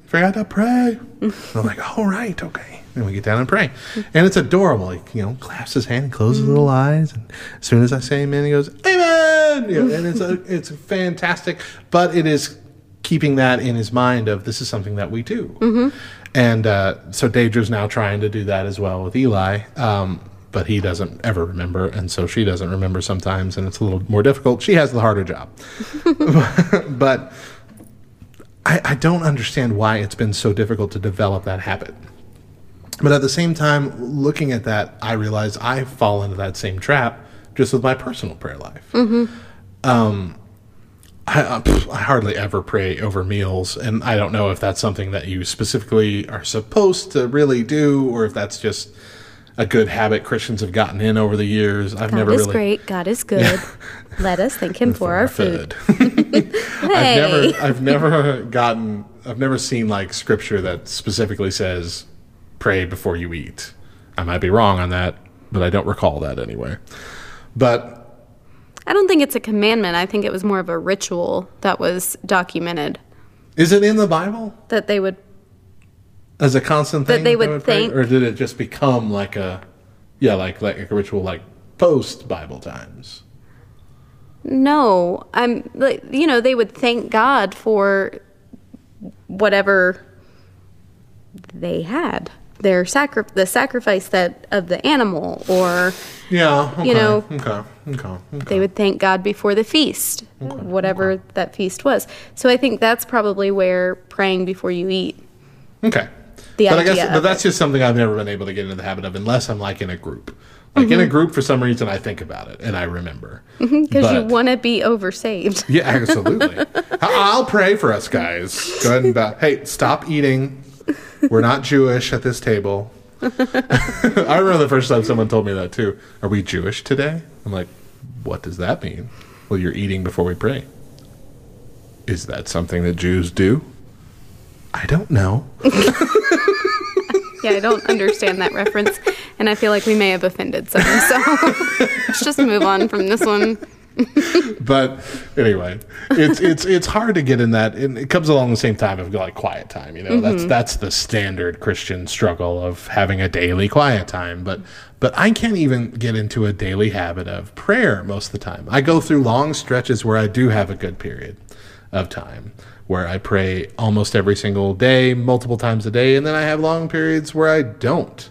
forgot to pray." And I'm like, "All right, okay." And we get down and pray, and it's adorable. He, you know, clasps his hand, closes his little eyes, and as soon as I say Amen, he goes Amen. You know, and it's a, it's fantastic. But it is keeping that in his mind of this is something that we do. And uh, so Deidre's now trying to do that as well with Eli. Um, but he doesn't ever remember, and so she doesn't remember sometimes, and it's a little more difficult. She has the harder job. but I, I don't understand why it's been so difficult to develop that habit. But at the same time, looking at that, I realize I fall into that same trap just with my personal prayer life. Um, I, I, pff, I hardly ever pray over meals, and I don't know if that's something that you specifically are supposed to really do, or if that's just a good habit Christians have gotten in over the years. I've God never is really. great. God is good. Let us thank Him for our food. I've never, I've never gotten, I've never seen like scripture that specifically says, "Pray before you eat." I might be wrong on that, but I don't recall that anyway. But I don't think it's a commandment. I think it was more of a ritual that was documented is it in the Bible that they would. As a constant That thing they would pray? think- or did it just become like a, yeah, like like a ritual, like post Bible times? No, I'm. like, You know, they would thank God for whatever they had. their sacri- the sacrifice that of the animal or Yeah. Okay. You know- Okay. Okay. okay. they would thank God before the feast, whatever that feast was. So I think that's probably where praying before you eat. Okay. The but I guess, but that's it. just something I've never been able to get into the habit of, unless I'm like in a group. Like in a Mhm. group, for some reason, I think about it and I remember. Because you want to be oversaved. Yeah, absolutely. I'll pray for us, guys. Go ahead and bow. Hey, stop eating. We're not Jewish at this table. I remember the first time someone told me that too. Are we Jewish today? I'm like, what does that mean? Well, you're eating before we pray. Is that something that Jews do? I don't know. Yeah, I don't understand that reference, and I feel like we may have offended someone. So let's just move on from this one. but anyway, it's it's it's hard to get in that. And it comes along the same time of like quiet time. You know, that's Mhm. that's the standard Christian struggle of having a daily quiet time. But but I can't even get into a daily habit of prayer most of the time. I go through long stretches where I do have a good period of time where I pray almost every single day, multiple times a day, and then I have long periods where I don't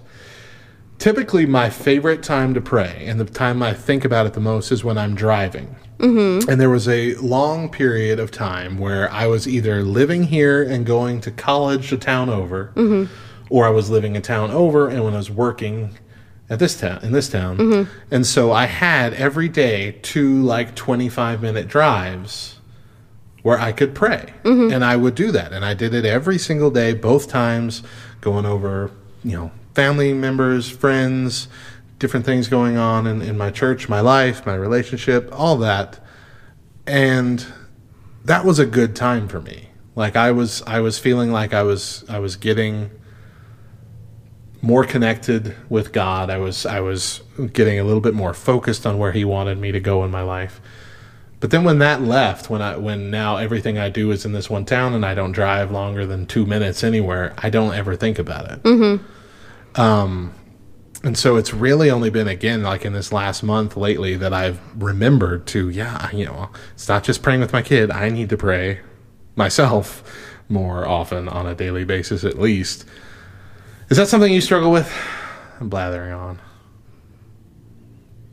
typically my favorite time to pray and the time I think about it the most is when I'm driving. Mm-hmm. And there was a long period of time where I was either living here and going to college a town over, Mm-hmm. or I was living a town over and when I was working at this town in this town. Mhm. And so I had every day two like 25 minute drives where I could pray. Mhm. And I would do that. And I did it every single day, both times, going over, you know, family members, friends, different things going on in, in my church, my life, my relationship, all that. And that was a good time for me. Like I was I was feeling like I was I was getting more connected with God. I was I was getting a little bit more focused on where he wanted me to go in my life. But then when that left, when I when now everything I do is in this one town and I don't drive longer than 2 minutes anywhere, I don't ever think about it. Mm-hmm. Um, and so it's really only been again like in this last month lately that I've remembered to yeah, you know, it's not just praying with my kid. I need to pray myself more often on a daily basis at least. Is that something you struggle with? I'm blathering on.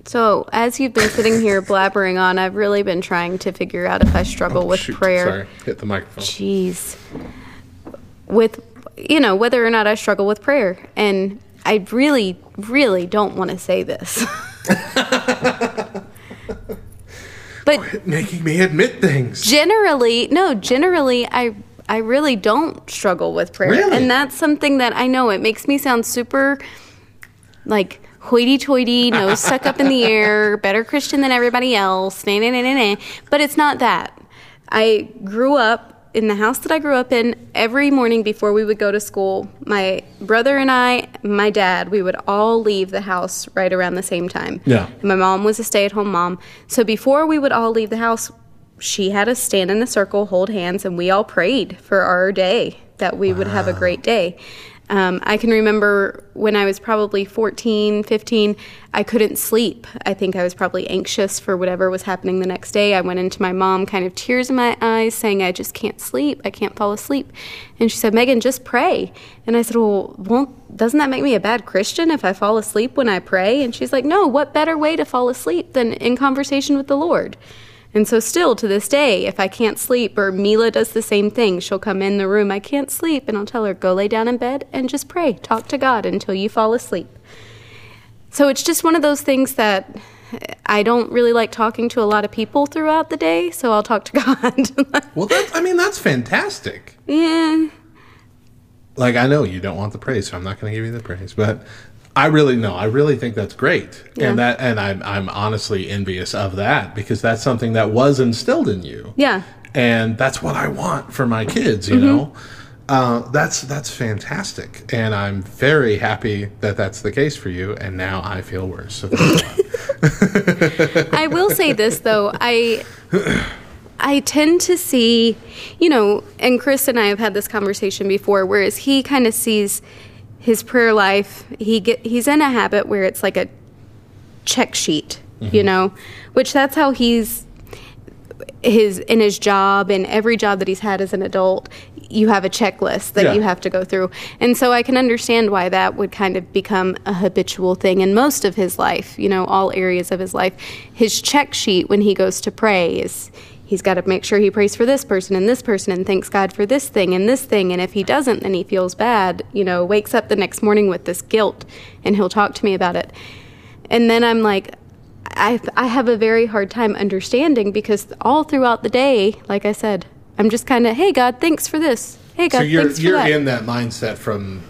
So, as you've been sitting here blabbering on, I've really been trying to figure out if I struggle oh, with Oh, Shoot, prayer. Sorry, hit the microphone. Jeez. With, you know, whether or not I struggle with prayer. And I really, really don't want to say this. but Making me admit things. generally, no, generally, I. I really don't struggle with prayer. Really? And that's something that I know it makes me sound super like hoity toity, nose stuck up in the air, better Christian than everybody else. Nah, nah, nah, nah, nah. But it's not that. I grew up in the house that I grew up in. Every morning before we would go to school, my brother and I, my dad, we would all leave the house right around the same time. Yeah. And my mom was a stay at home mom. So before we would all leave the house, she had us stand in a circle, hold hands, and we all prayed for our day that we would have a great day. Um, I can remember when I was probably 14, 15, I couldn't sleep. I think I was probably anxious for whatever was happening the next day. I went into my mom, kind of tears in my eyes, saying, I just can't sleep. I can't fall asleep. And she said, Megan, just pray. And I said, Well, won't, doesn't that make me a bad Christian if I fall asleep when I pray? And she's like, No, what better way to fall asleep than in conversation with the Lord? And so, still to this day, if I can't sleep, or Mila does the same thing, she'll come in the room, I can't sleep, and I'll tell her, go lay down in bed and just pray. Talk to God until you fall asleep. So, it's just one of those things that I don't really like talking to a lot of people throughout the day, so I'll talk to God. Well, that's, I mean, that's fantastic. yeah. Like, I know you don't want the praise, so I'm not going to give you the praise, but I really know. I really think that's great. Yeah. And that, and I'm, I'm honestly envious of that because that's something that was instilled in you. Yeah. And that's what I want for my kids, you Mhm. know? Uh, that's that's fantastic, and I'm very happy that that's the case for you. And now I feel worse. So I will say this though, I I tend to see, you know, and Chris and I have had this conversation before, whereas he kind of sees his prayer life, he get he's in a habit where it's like a check sheet, you mm-hmm. know, which that's how he's his in his job and every job that he's had as an adult you have a checklist that Yeah. you have to go through. And so I can understand why that would kind of become a habitual thing in most of his life, you know, all areas of his life. His check sheet when he goes to pray is he's got to make sure he prays for this person and this person and thanks God for this thing and this thing. And if he doesn't, then he feels bad, you know, wakes up the next morning with this guilt and he'll talk to me about it. And then I'm like, I, I have a very hard time understanding because all throughout the day, like I said, I'm just kind of, hey, God, thanks for this. Hey, God, so you're thanks for you're that. in that mindset from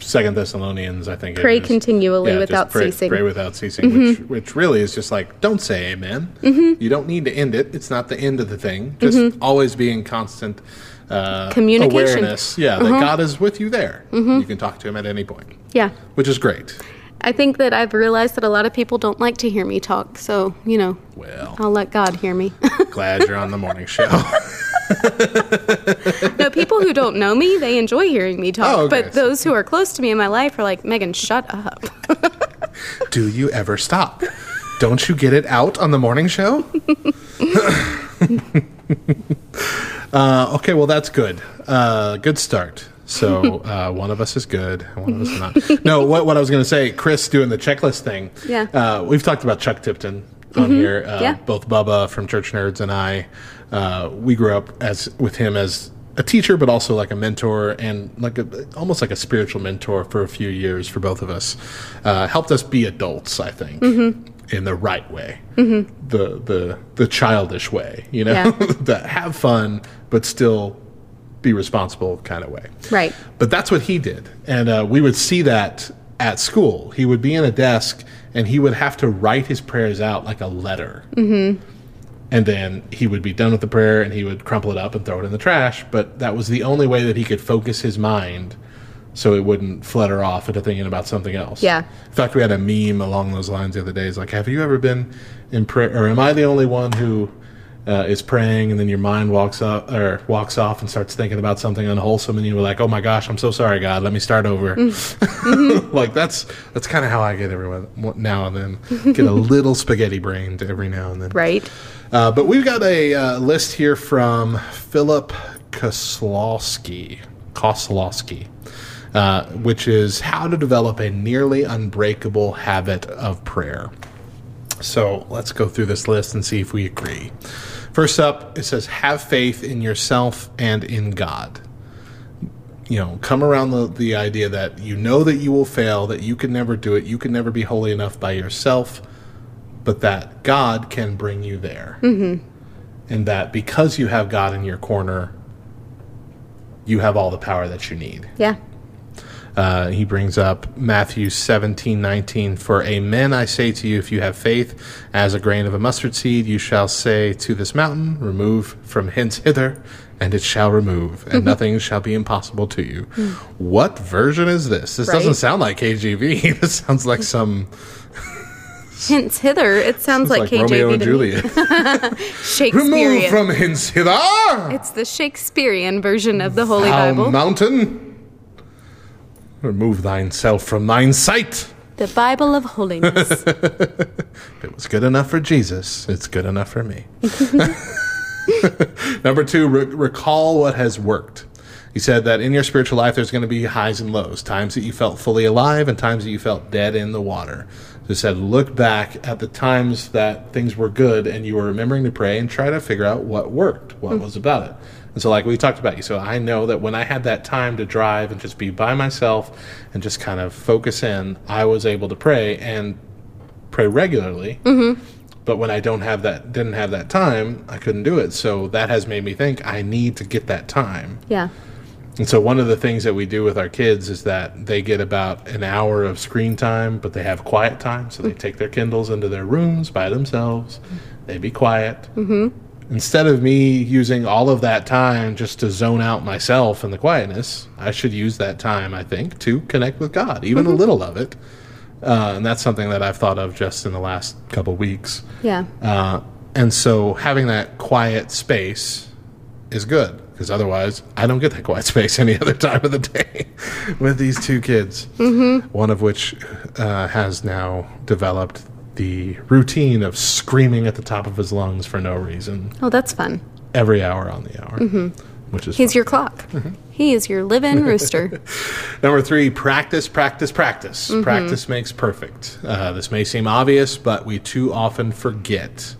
Second Thessalonians, I think. Pray is. continually Yeah, without pray, ceasing. Pray without ceasing, Mhm. which which really is just like don't say amen. Mhm. You don't need to end it. It's not the end of the thing. Just Mhm. always be in constant uh, Communication. awareness. Yeah, that Mhm. God is with you there. Mhm. You can talk to Him at any point, yeah. which is great. I think that I've realized that a lot of people don't like to hear me talk. So, you know, well. I'll let God hear me. Glad you're on the morning show. no, people who don't know me, they enjoy hearing me talk. Oh, okay. But those who are close to me in my life are like, Megan, shut up. Do you ever stop? Don't you get it out on the morning show? uh, okay, well, that's good. Uh, good start. So uh, one of us is good, one of us is not. No, what, what I was going to say, Chris doing the checklist thing. Yeah. Uh, we've talked about Chuck Tipton on Mhm. here. Uh, Yeah. Both Bubba from Church Nerds and I, uh, we grew up as with him as a teacher, but also like a mentor and like a almost like a spiritual mentor for a few years for both of us. Uh, helped us be adults, I think, Mhm. in the right way, Mhm. the the the childish way, you know, Yeah. that have fun but still be responsible kind of way. right. But that's what he did. And uh, we would see that at school. He would be in a desk and he would have to write his prayers out like a letter. Mm-hmm. And then he would be done with the prayer and he would crumple it up and throw it in the trash. But that was the only way that he could focus his mind so it wouldn't flutter off into thinking about something else. Yeah. In fact, we had a meme along those lines the other day. It's like, have you ever been in prayer, or am I the only one who uh, is praying and then your mind walks up or walks off and starts thinking about something unwholesome, and you're like, oh my gosh, I'm so sorry, God, let me start over. like that's that's kind of how I get everyone now and then. Get a little spaghetti brained every now and then. Right. Uh, but we've got a uh, list here from Philip Kosloski, Kosloski, uh, which is how to develop a nearly unbreakable habit of prayer. So let's go through this list and see if we agree. First up, it says, have faith in yourself and in God. You know, come around the, the idea that you know that you will fail, that you can never do it, you can never be holy enough by yourself, but that God can bring you there. Mm-hmm. And that because you have God in your corner, you have all the power that you need. Yeah. Uh, he brings up Matthew 17, 19. For amen, I say to you, if you have faith as a grain of a mustard seed, you shall say to this mountain, Remove from hence hither, and it shall remove, and nothing shall be impossible to you. What version is this? This doesn't sound like KJV. this sounds like some Hence hither, it sounds like, like KJV Romeo and Juliet. me. Remove from hence hither, it's the Shakespearean version of the Holy thou Bible. mountain. Remove thyself from thine sight. the Bible of holiness. If it was good enough for Jesus, it's good enough for me. Number two, re- recall what has worked. He said that in your spiritual life, there's going to be highs and lows, times that you felt fully alive and times that you felt dead in the water. So said, look back at the times that things were good and you were remembering to pray and try to figure out what worked, what was about it. And so, like we talked about, you so I know that when I had that time to drive and just be by myself and just kind of focus in, I was able to pray and pray regularly. Mm-hmm. But when I don't have that, didn't have that time, I couldn't do it. So that has made me think I need to get that time. yeah. And so one of the things that we do with our kids is that they get about an hour of screen time, but they have quiet time. So they take their Kindles into their rooms by themselves. They be quiet. Mm-hmm. Instead of me using all of that time just to zone out myself in the quietness, I should use that time, I think, to connect with God, even a little of it. Uh, and that's something that I've thought of just in the last couple weeks. Yeah. Uh, and so having that quiet space is good because otherwise I don't get that quiet space any other time of the day with these two kids. Mm-hmm. One of which uh, has now developed the routine of screaming at the top of his lungs for no reason Oh, that's fun. every hour on the hour. Mm-hmm. which is He's fun. your clock. He is your living rooster. Number three, practice, practice, practice. Mhm. Practice makes perfect. Uh, this may seem obvious, but we too often forget.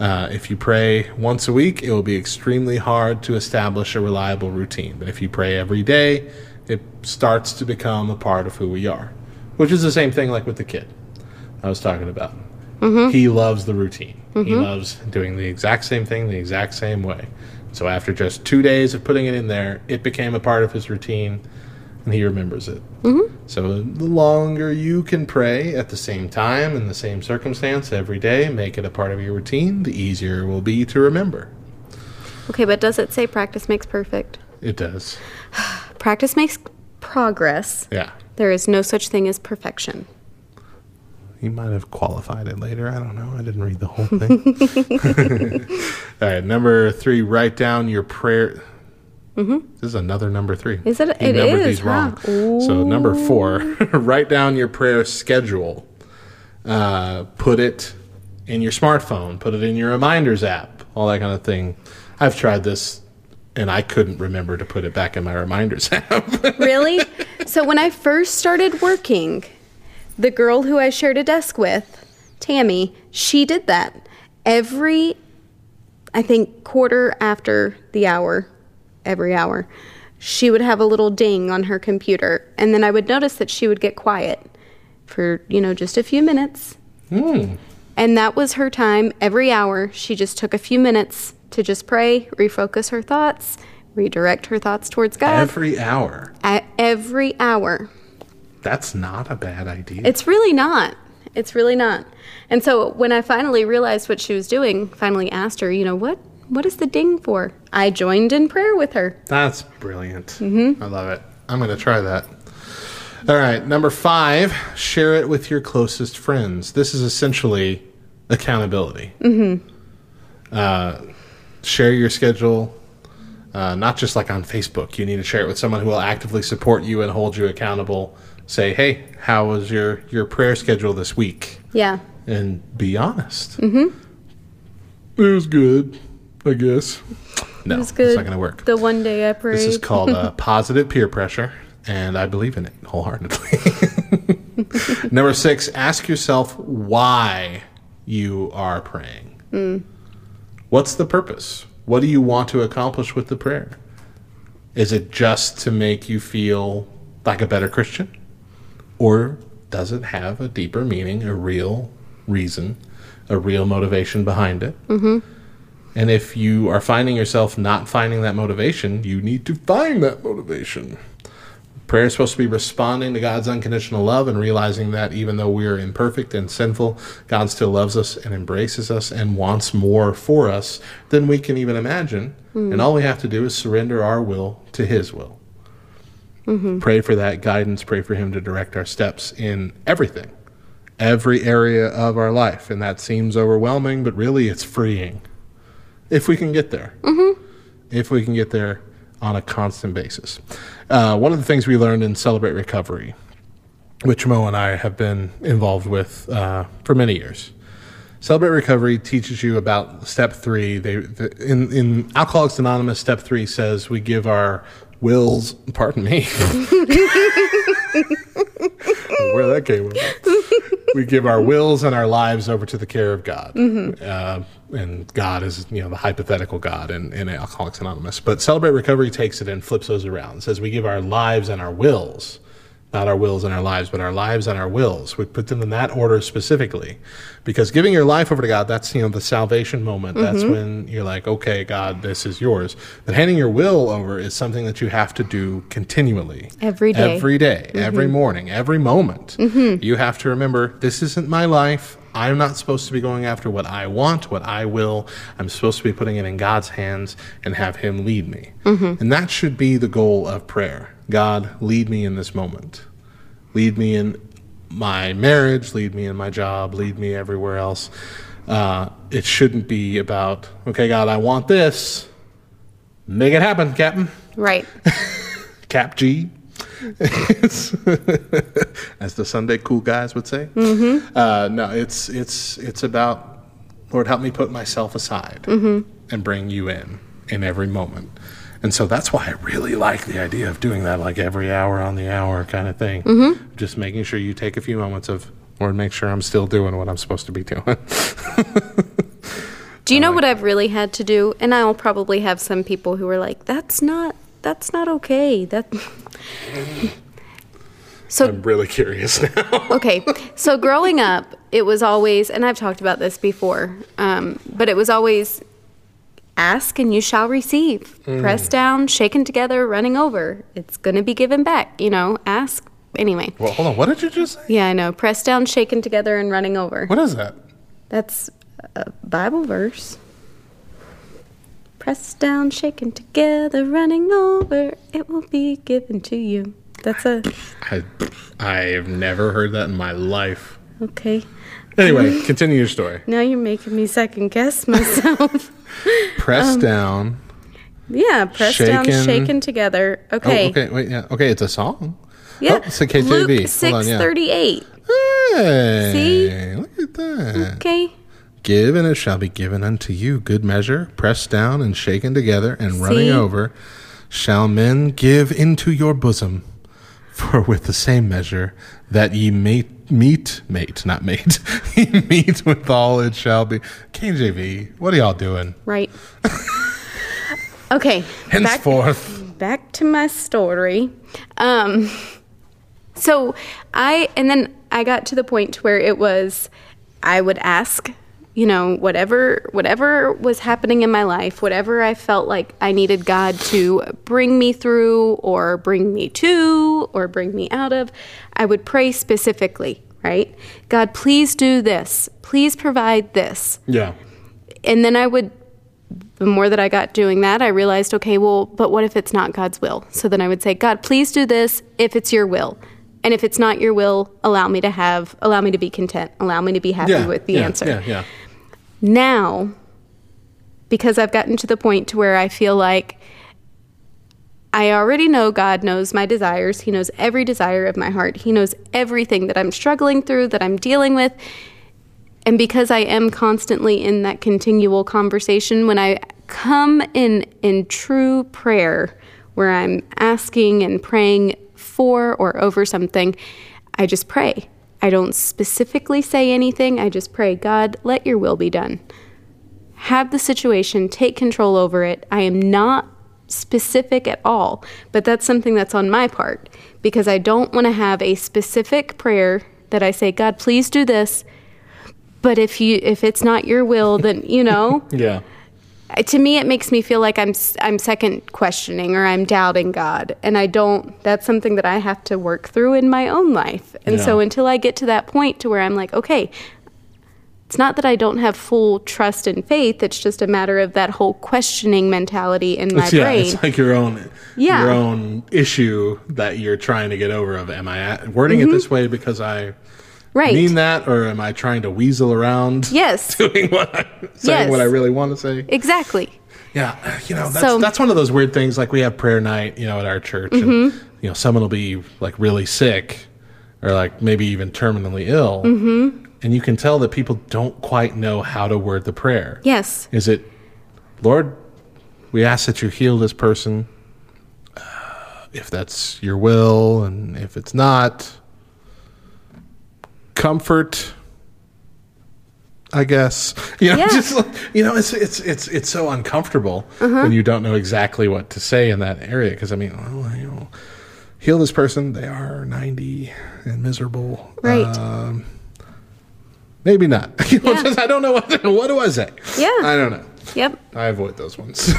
Uh, if you pray once a week, it will be extremely hard to establish a reliable routine. But if you pray every day, it starts to become a part of who we are, which is the same thing like with the kid I was talking about. Mhm. He loves the routine. He Mhm. loves doing the exact same thing the exact same way. So after just two days of putting it in there, it became a part of his routine, and he remembers it. Mhm. So the longer you can pray at the same time in the same circumstance every day, make it a part of your routine, the easier it will be to remember. Okay, but does it say practice makes perfect? It does. Practice makes progress. Yeah. There is no such thing as perfection. You might have qualified it later. I don't know. I didn't read the whole thing. All right, number three. Write down your prayer. Mhm. This is another number three. Is it? He It numbered is, these wrong. huh? So number four. write down your prayer schedule. Uh, put it in your smartphone. Put it in your reminders app. All that kind of thing. I've tried this, and I couldn't remember to put it back in my reminders app. really? So when I first started working, the girl who I shared a desk with, Tammy, she did that. Every I think quarter after the hour, every hour, she would have a little ding on her computer and then I would notice that she would get quiet for, you know, just a few minutes. Hmm. And that was her time every hour. She just took a few minutes to just pray, refocus her thoughts, redirect her thoughts towards God. Every hour. At every hour. That's not a bad idea. It's really not. It's really not. And so when I finally realized what she was doing, finally asked her, you know, what what is the ding for? I joined in prayer with her. That's brilliant. Mhm. I love it. I'm going to try that. All right, number five, share it with your closest friends. This is essentially accountability. Mhm. Uh, share your schedule, uh, not just like on Facebook. You need to share it with someone who will actively support you and hold you accountable. Say, hey, how was your, your prayer schedule this week? Yeah. And be honest. Mhm. It was good, I guess. No, it was good. it's not going to work. The one day I prayed. This is called uh, positive peer pressure, and I believe in it wholeheartedly. Number six, ask yourself why you are praying. Mm. What's the purpose? What do you want to accomplish with the prayer? Is it just to make you feel like a better Christian? Or does it have a deeper meaning, a real reason, a real motivation behind it? Mhm. And if you are finding yourself not finding that motivation, you need to find that motivation. Prayer is supposed to be responding to God's unconditional love and realizing that even though we are imperfect and sinful, God still loves us and embraces us and wants more for us than we can even imagine. Mm. And all we have to do is surrender our will to His will. Mhm. Pray for that guidance, pray for Him to direct our steps in everything, every area of our life. And that seems overwhelming, but really it's freeing if we can get there. Mhm. If we can get there on a constant basis. Uh, one of the things we learned in Celebrate Recovery, which Mo and I have been involved with uh, for many years. Celebrate Recovery teaches you about step three. They the, in in Alcoholics Anonymous, step three says we give our wills. Pardon me. Where that came from. We give our wills and our lives over to the care of God. Mhm. Uh, and God is, you know, the hypothetical God in, in Alcoholics Anonymous. But Celebrate Recovery takes it and flips those around. It says we give our lives and our wills, not our wills and our lives, but our lives and our wills. We put them in that order specifically. Because giving your life over to God, that's, you know, the salvation moment. That's Mhm. when you're like, okay, God, this is yours. But handing your will over is something that you have to do continually. Every day. Every day, every Mhm. morning, every moment. Mhm. You have to remember this isn't my life. I'm not supposed to be going after what I want, what I will. I'm supposed to be putting it in God's hands and have Him lead me. Mhm. And that should be the goal of prayer. God, lead me in this moment. Lead me in my marriage, lead me in my job, lead me everywhere else. Uh, it shouldn't be about, okay, God, I want this. Make it happen, Captain. Right. Cap G. As the Sunday cool guys would say. Mhm. Uh, no, it's it's it's about Lord, help me put myself aside Mhm. and bring you in in every moment. And so that's why I really like the idea of doing that like every hour on the hour kind of thing. Mhm. Just making sure you take a few moments of, or make sure I'm still doing what I'm supposed to be doing. Do you know what I've really had to do? And I'll probably have some people who are like, "That's not, that's not okay." That. so I'm really curious now. okay, so growing up, it was always, and I've talked about this before, um, but it was always ask and you shall receive. Mm. Press down, shaken together, running over. It's going to be given back. You know, ask. Anyway. Well, hold on. What did you just say? Yeah, I know. Press down, shaken together, and running over. What is that? That's a Bible verse. Press down, shaken together, running over. It will be given to you. That's a I I have never heard that in my life. okay. Anyway, continue your story. Now you're making me second guess myself. Press Um, down. yeah, press down, Shaken- shaken together. Okay. Oh, okay. Wait. Yeah. Okay. It's a song. Yeah. Oh, it's a KJV. Luke Hold on, yeah. thirty eight. Hey, See? Look at that. Okay. Give and it shall be given unto you. Good measure, pressed down and shaken together and running See? over, shall men give into your bosom. For with the same measure that ye mate, meet, mate, not mate, ye meet withal, it shall be. KJV, what are y'all doing? Right. okay. back- Henceforth. back to my story. Um, so I, and then I got to the point where it was, I would ask, you know, whatever, whatever was happening in my life, whatever I felt like I needed God to bring me through or bring me to or bring me out of, I would pray specifically, right? God, please do this. Please provide this Yeah. and then I would, the more that I got doing that, I realized, okay, well, but what if it's not God's will? So then I would say, God, please do this if it's your will. And if it's not your will, allow me to have, allow me to be content, allow me to be happy yeah. with the yeah, answer. Yeah, yeah. Now, because I've gotten to the point to where I feel like I already know God knows my desires. He knows every desire of my heart. He knows everything that I'm struggling through, that I'm dealing with. And because I am constantly in that continual conversation, when I come in in true prayer, where I'm asking and praying for or over something, I just pray. I don't specifically say anything. I just pray, God, let your will be done. Have the situation, take control over it. I am not specific at all, but that's something that's on my part because I don't want to have a specific prayer that I say, God, please do this. But if you if it's not your will, then you know, Yeah. To me it makes me feel like I'm I'm second questioning or I'm doubting God, and I don't. That's something that I have to work through in my own life. And so until I get to that point to where I'm like, okay, it's not that I don't have full trust and faith. It's just a matter of that whole questioning mentality in my It's, yeah, brain. it's like your own Yeah. your own issue that you're trying to get over of am I at, wording it this way because I Mm-hmm. Right. mean that or am I trying to weasel around Yes. doing what I'm saying Yes. what I really want to say? exactly. Yeah, you know, that's So- that's one of those weird things like we have prayer night, you know, at our church Mm-hmm. you know, someone will be like really sick or like maybe even terminally ill. Mm-hmm. And you can tell that people don't quite know how to word the prayer. Yes. Is it, Lord, we ask that you heal this person, uh, if that's your will, and if it's not, comfort. I guess you know, Yeah. just like, you know, it's it's it's it's so uncomfortable Uh-huh. when you don't know exactly what to say in that area. Because I mean, well, you know, heal this person. They are ninety and miserable. Right. Um, maybe not. You know, Yeah. just- I don't know what. What do I say? Yeah. I don't know. Yep. I avoid those ones.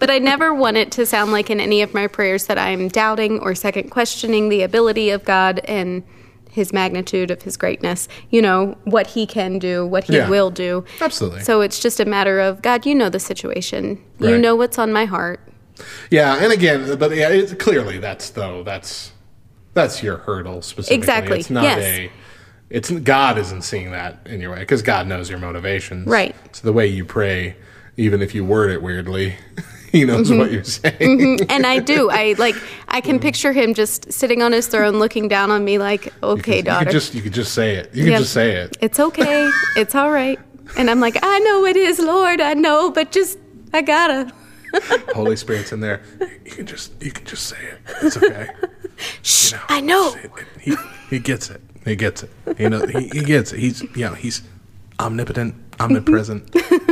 But I never want it to sound like in any of my prayers that I'm doubting or second questioning the ability of God and his magnitude of his greatness, you know, what he can do, what he Yeah. will do. Absolutely. So it's just a matter of God, you know the situation. You know what's on my heart. yeah, and again, but yeah, it's clearly that's though that's that's your hurdle specifically. Exactly, It's not yes. a. It's God isn't seeing that in your way because God knows your motivations. Right. So the way you pray, even if you word it weirdly, He knows Mm-hmm. what you're saying. and I do. I like I can picture him just sitting on his throne looking down on me like, "Okay, you daughter. could just you could just say it. You could Yep. just say it. It's okay. It's all right." And I'm like, "I know it is, Lord. I know, but just I got to Holy Spirit's in there. You can just you can just say it. It's okay. Shh, I know. He he gets it. He gets it. You know he, he gets it. He's you know he's omnipotent, omnipresent,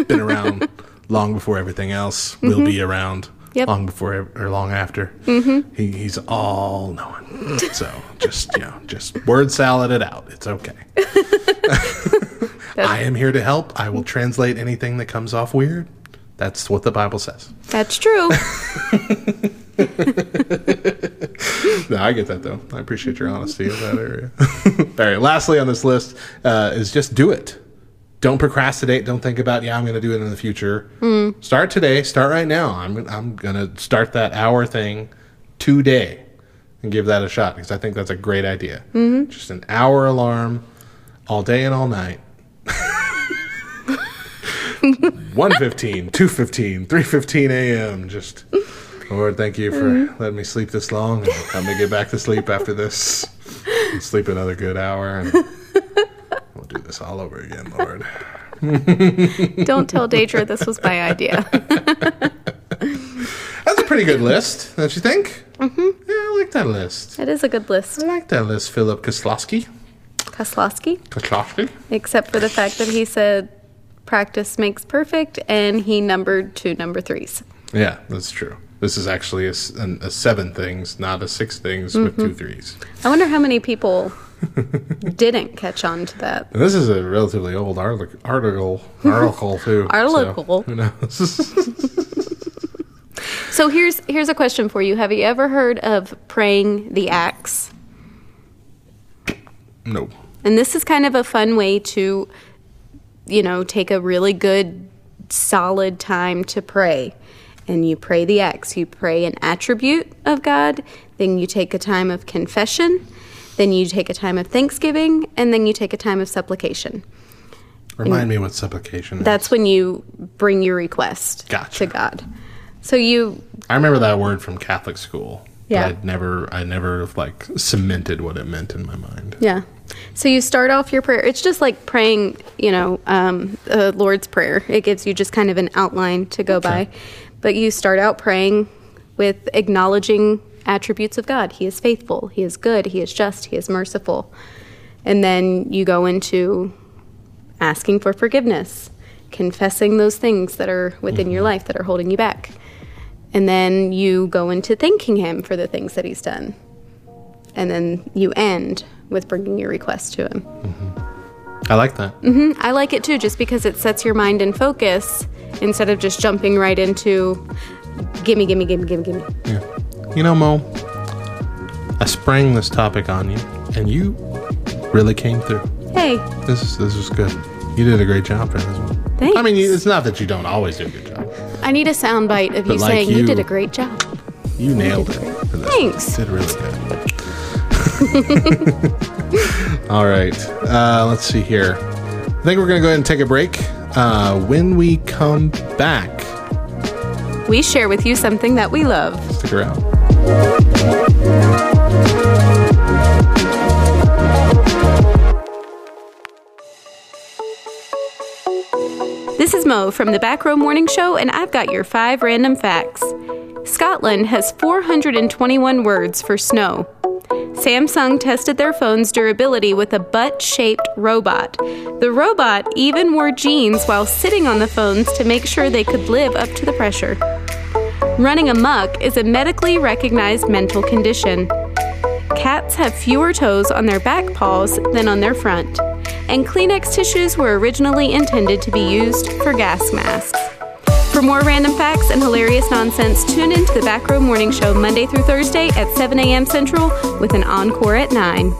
been around long before everything else. Will be around Yep. long before or long after. Mm-hmm. He, he's all knowing. So just you know just word salad it out. It's okay. I am here to help. I will translate anything that comes off weird. That's what the Bible says. That's true. No, I get that though. I appreciate your honesty in that area. All right. Lastly on this list uh, is just do it. Don't procrastinate. Don't think about yeah, I'm going to do it in the future. Start today. Start right now. I'm I'm going to start that hour thing today and give that a shot because I think that's a great idea. Mm-hmm. Just an hour alarm all day and all night. 1.15, 2.15, 3.15 a.m. Just, Lord, thank you for mm-hmm. letting me sleep this long. And let me get back to sleep after this. And sleep another good hour. And we'll do this all over again, Lord. Don't tell Deidre this was my idea. That's a pretty good list, don't you think? Mm-hmm. Yeah, I like that list. That is a good list. I like that list, Philip Kosloski. Kosloski, Kosloski? except for the fact that he said practice makes perfect and he numbered two number threes. Yeah, that's true. This is actually a, a seven things, not a six things with two threes. I wonder how many people didn't catch on to that. And this is a relatively old artic- article, article too. so Article. who knows? So here's here's a question for you. Have you ever heard of praying the ACTS? no. And this is kind of a fun way to, you know, take a really good, solid time to pray. And you pray the ACTS. You pray an attribute of God, then you take a time of confession, then you take a time of thanksgiving, and then you take a time of supplication. Remind me what supplication is. That's when you bring your request Gotcha. to God. So you, I remember that word from Catholic school. Yeah. I'd never, I never like cemented what it meant in my mind. yeah. So you start off your prayer. It's just like praying, you know, um, the Lord's Prayer. It gives you just kind of an outline to go by. But you start out praying with acknowledging attributes of God. He is faithful, He is good, He is just, He is merciful. And then you go into asking for forgiveness, confessing those things that are within your life that are holding you back. And then you go into thanking Him for the things that He's done. And then you end with bringing your request to Him. I like that. Mm, I like it too, just because it sets your mind in focus instead of just jumping right into gimme, gimme, gimme, gimme, gimme. Yeah. You know, Mo, I sprang this topic on you, and you really came through. Hey, This is this was good. You did a great job for this one. thanks. I mean, it's not that you don't always do a good job. I need a sound bite of But you like saying you, you- did a great job. You nailed it. Thanks. One. Did really good. All right. Uh, let's see here. I think we're gonna go ahead and take a break. Uh, when we come back, We share with you something that we love. stick around. This is Mo from the Back Row Morning Show, and I've got your five random facts. Scotland has 421 words for snow. Samsung tested their phone's durability with a butt shaped robot. The robot even wore jeans while sitting on the phones to make sure they could live up to the pressure. Running amok is a medically recognized mental condition. Cats have fewer toes on their back paws than on their front, and Kleenex tissues were originally intended to be used for gas masks. For more random facts and hilarious nonsense, tune in to the Back Row Morning Show Monday through Thursday at 7 a.m. Central with an encore at 9.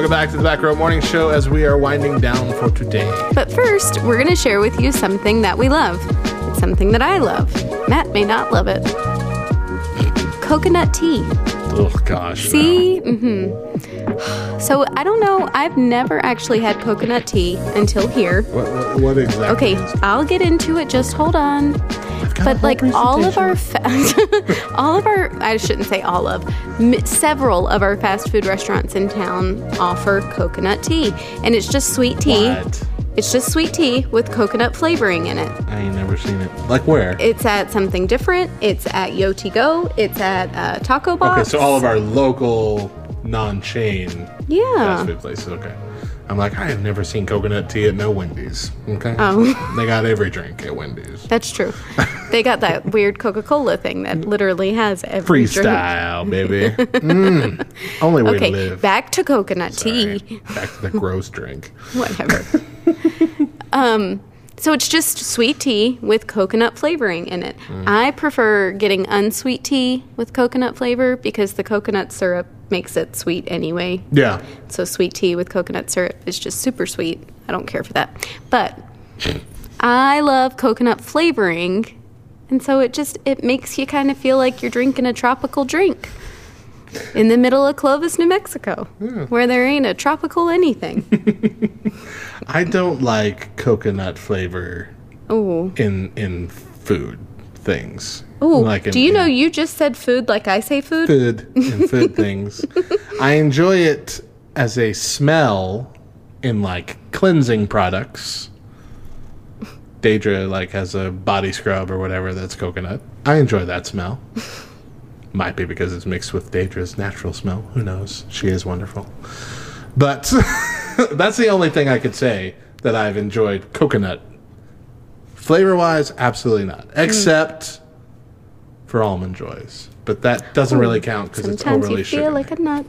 Welcome back to the Back Row Morning Show as we are winding down for today. But first, we're going to share with you something that we love. It's something that I love. Matt may not love it. Coconut tea. Oh gosh. no. See? Mm-hmm. So I don't know. I've never actually had coconut tea until here. What, what, what exactly? Okay? I'll get into it. Just hold on. But like all of our, fa- all of our, I shouldn't say all of, m- several of our fast food restaurants in town offer coconut tea, and it's just sweet tea. What? It's just sweet tea with coconut flavoring in it. I ain't never seen it. Like where? It's at something different. It's at Yoti Go. It's at uh, Taco Box. Okay, so all of our local non-chain Yeah. fast food places. Okay. I'm like, I have never seen coconut tea at no Wendy's. Okay. Oh. they got every drink at Wendy's. That's true. they got that weird Coca Cola thing that literally has every drink. Freestyle, baby. mm, only way to Okay, live. back to coconut Sorry. tea. Back to the gross drink. Whatever. um, so it's just sweet tea with coconut flavoring in it. Mm. I prefer getting unsweet tea with coconut flavor because the coconut syrup makes it sweet anyway. Yeah. So sweet tea with coconut syrup is just super sweet. I don't care for that. But I love coconut flavoring. And so it just it makes you kind of feel like you're drinking a tropical drink in the middle of Clovis, New Mexico, where there ain't a tropical anything. I don't like coconut flavor Ooh. in in food things. Ooh. Like in- Do you know in you just said food like I say food? food in food things? I enjoy it as a smell in like cleansing products. Deidre like has a body scrub or whatever that's coconut. I enjoy that smell. Might be because it's mixed with Deidre's natural smell. Who knows? She is wonderful. But that's the only thing I could say that I've enjoyed coconut. Flavor wise, absolutely not. Hmm. Except for almond joys. But that doesn't hmm. really count because it's Sometimes overly you feel sugary. like a nut.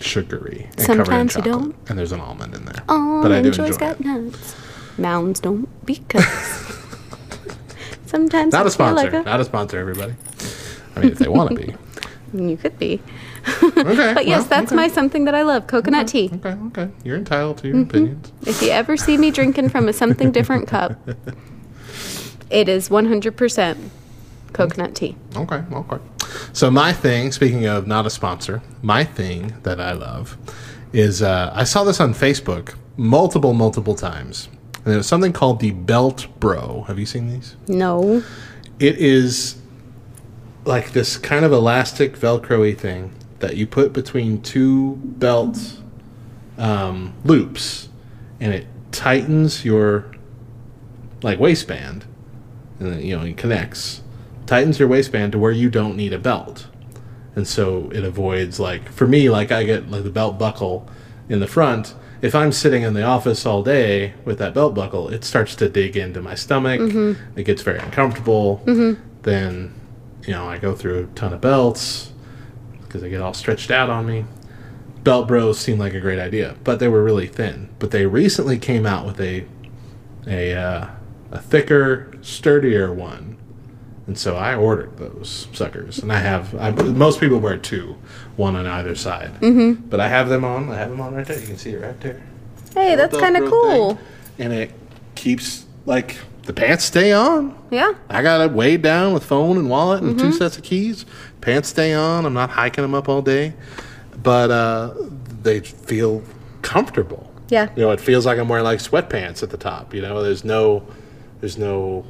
sugary. And Sometimes covered you in chocolate. don't. And there's an almond in there. Oh, but I do enjoy's enjoy got it. nuts. Mounds don't because sometimes Not I a sponsor. Feel like Not a sponsor, everybody. I mean, if they want to be. you could be. Okay. But yes, well, that's okay. my something that I love: coconut tea. Okay, okay. You're entitled to your Mm-hmm. opinions. If you ever see me drinking from a something different cup, it is 100% coconut tea. Okay, okay. So my thing, speaking of not a sponsor, my thing that I love is uh, I saw this on Facebook multiple, multiple times. And it was something called the Belt Bro. Have you seen these? No. It is like this kind of elastic Velcro-y thing that you put between two belt um, loops, and it tightens your like waistband, and then, you know it connects, tightens your waistband to where you don't need a belt, and so it avoids like for me like I get like the belt buckle in the front. If I'm sitting in the office all day with that belt buckle, it starts to dig into my stomach. It gets very uncomfortable. Then, you know, I go through a ton of belts because they get all stretched out on me. Belt bros seemed like a great idea, but they were really thin. But they recently came out with a a uh, a thicker, sturdier one, and so I ordered those suckers. And I have I, most people wear two, one on either side. Mm-hmm. But I have them on. I have them on right there. You can see it right there. Hey, that's kind of thing. cool. And it keeps like the pants stay on. Yeah. I got it weighed down with phone and wallet and Mm-hmm. two sets of keys. Pants stay on. I'm not hiking them up all day, but uh, they feel comfortable. Yeah. You know, it feels like I'm wearing like sweatpants at the top. You know, there's no, there's no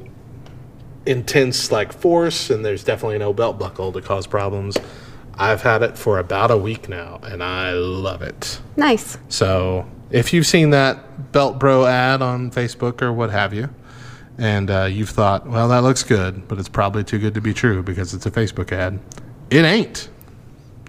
intense like force, and there's definitely no belt buckle to cause problems. I've had it for about a week now, and I love it. Nice. So if you've seen that Belt Bro ad on Facebook or what have you, and uh, you've thought, well, that looks good, but it's probably too good to be true because it's a Facebook ad, it ain't.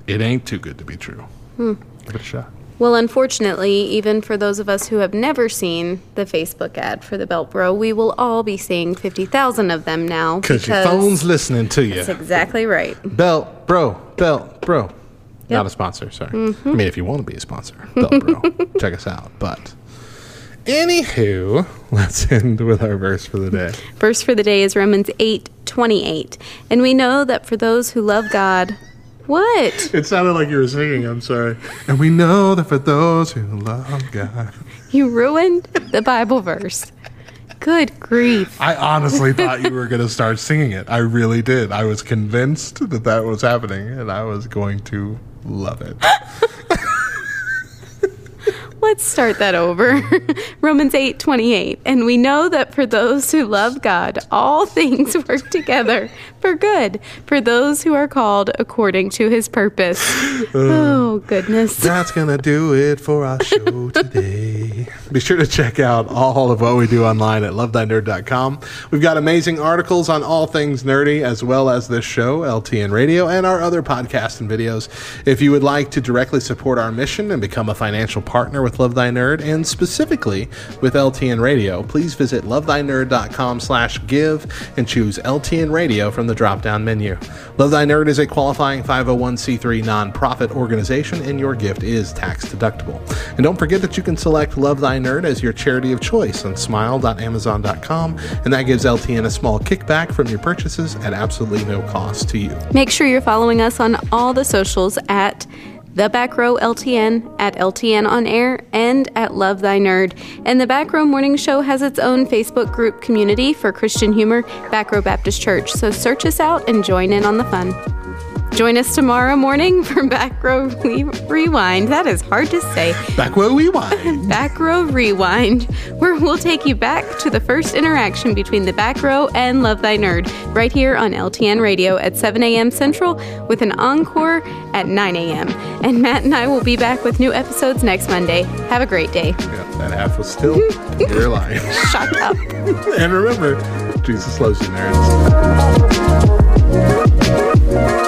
It ain't too good to be true. Give it a shot. Well, unfortunately, even for those of us who have never seen the Facebook ad for the Belt Bro, we will all be seeing 50,000 of them now. Because your phone's listening to you. That's exactly right. Belt Bro, Belt Bro. Yep. Mm-hmm. Not a sponsor, sorry. I mean, if you want to be a sponsor, Belt Bro, check us out. But anywho, let's end with our verse for the day. Verse for the day is Romans 8 28. And we know that for those who love God, what? It sounded like you were singing. I'm sorry. And we know that for those who love God. You ruined the Bible verse. Good grief. I honestly thought you were going to start singing it. I really did. I was convinced that that was happening, and I was going to love it. Let's start that over. Romans 8 28. And we know that for those who love God, all things work together for good, for those who are called according to his purpose. Uh, oh, goodness. That's going to do it for our show today. Be sure to check out all of what we do online at lovethynerd.com. We've got amazing articles on all things nerdy, as well as this show, LTN Radio, and our other podcasts and videos. If you would like to directly support our mission and become a financial partner with Love Thy Nerd, and specifically with LTN Radio, please visit lovethynerd.com slash give and choose LTN Radio from the drop-down menu. Love Thy Nerd is a qualifying 501c3 nonprofit organization, and your gift is tax deductible. And don't forget that you can select Love Thy Nerd as your charity of choice on smile.amazon.com, and that gives LTN a small kickback from your purchases at absolutely no cost to you. Make sure you're following us on all the socials at the Back Row LTN, at LTN On Air, and at Love Thy Nerd. And the Back Row Morning Show has its own Facebook group community for Christian humor, Back Row Baptist Church. So search us out and join in on the fun. Join us tomorrow morning for Back Row Re- Rewind. That is hard to say. Back Row Rewind. Back Row Rewind, where we'll take you back to the first interaction between the Back Row and Love Thy Nerd, right here on LTN Radio at 7 a.m. Central, with an encore at 9 a.m. And Matt and I will be back with new episodes next Monday. Have a great day. Yeah, that half was still your line. Shut up. and remember, Jesus loves you, nerds. Work with a bunch of nerds.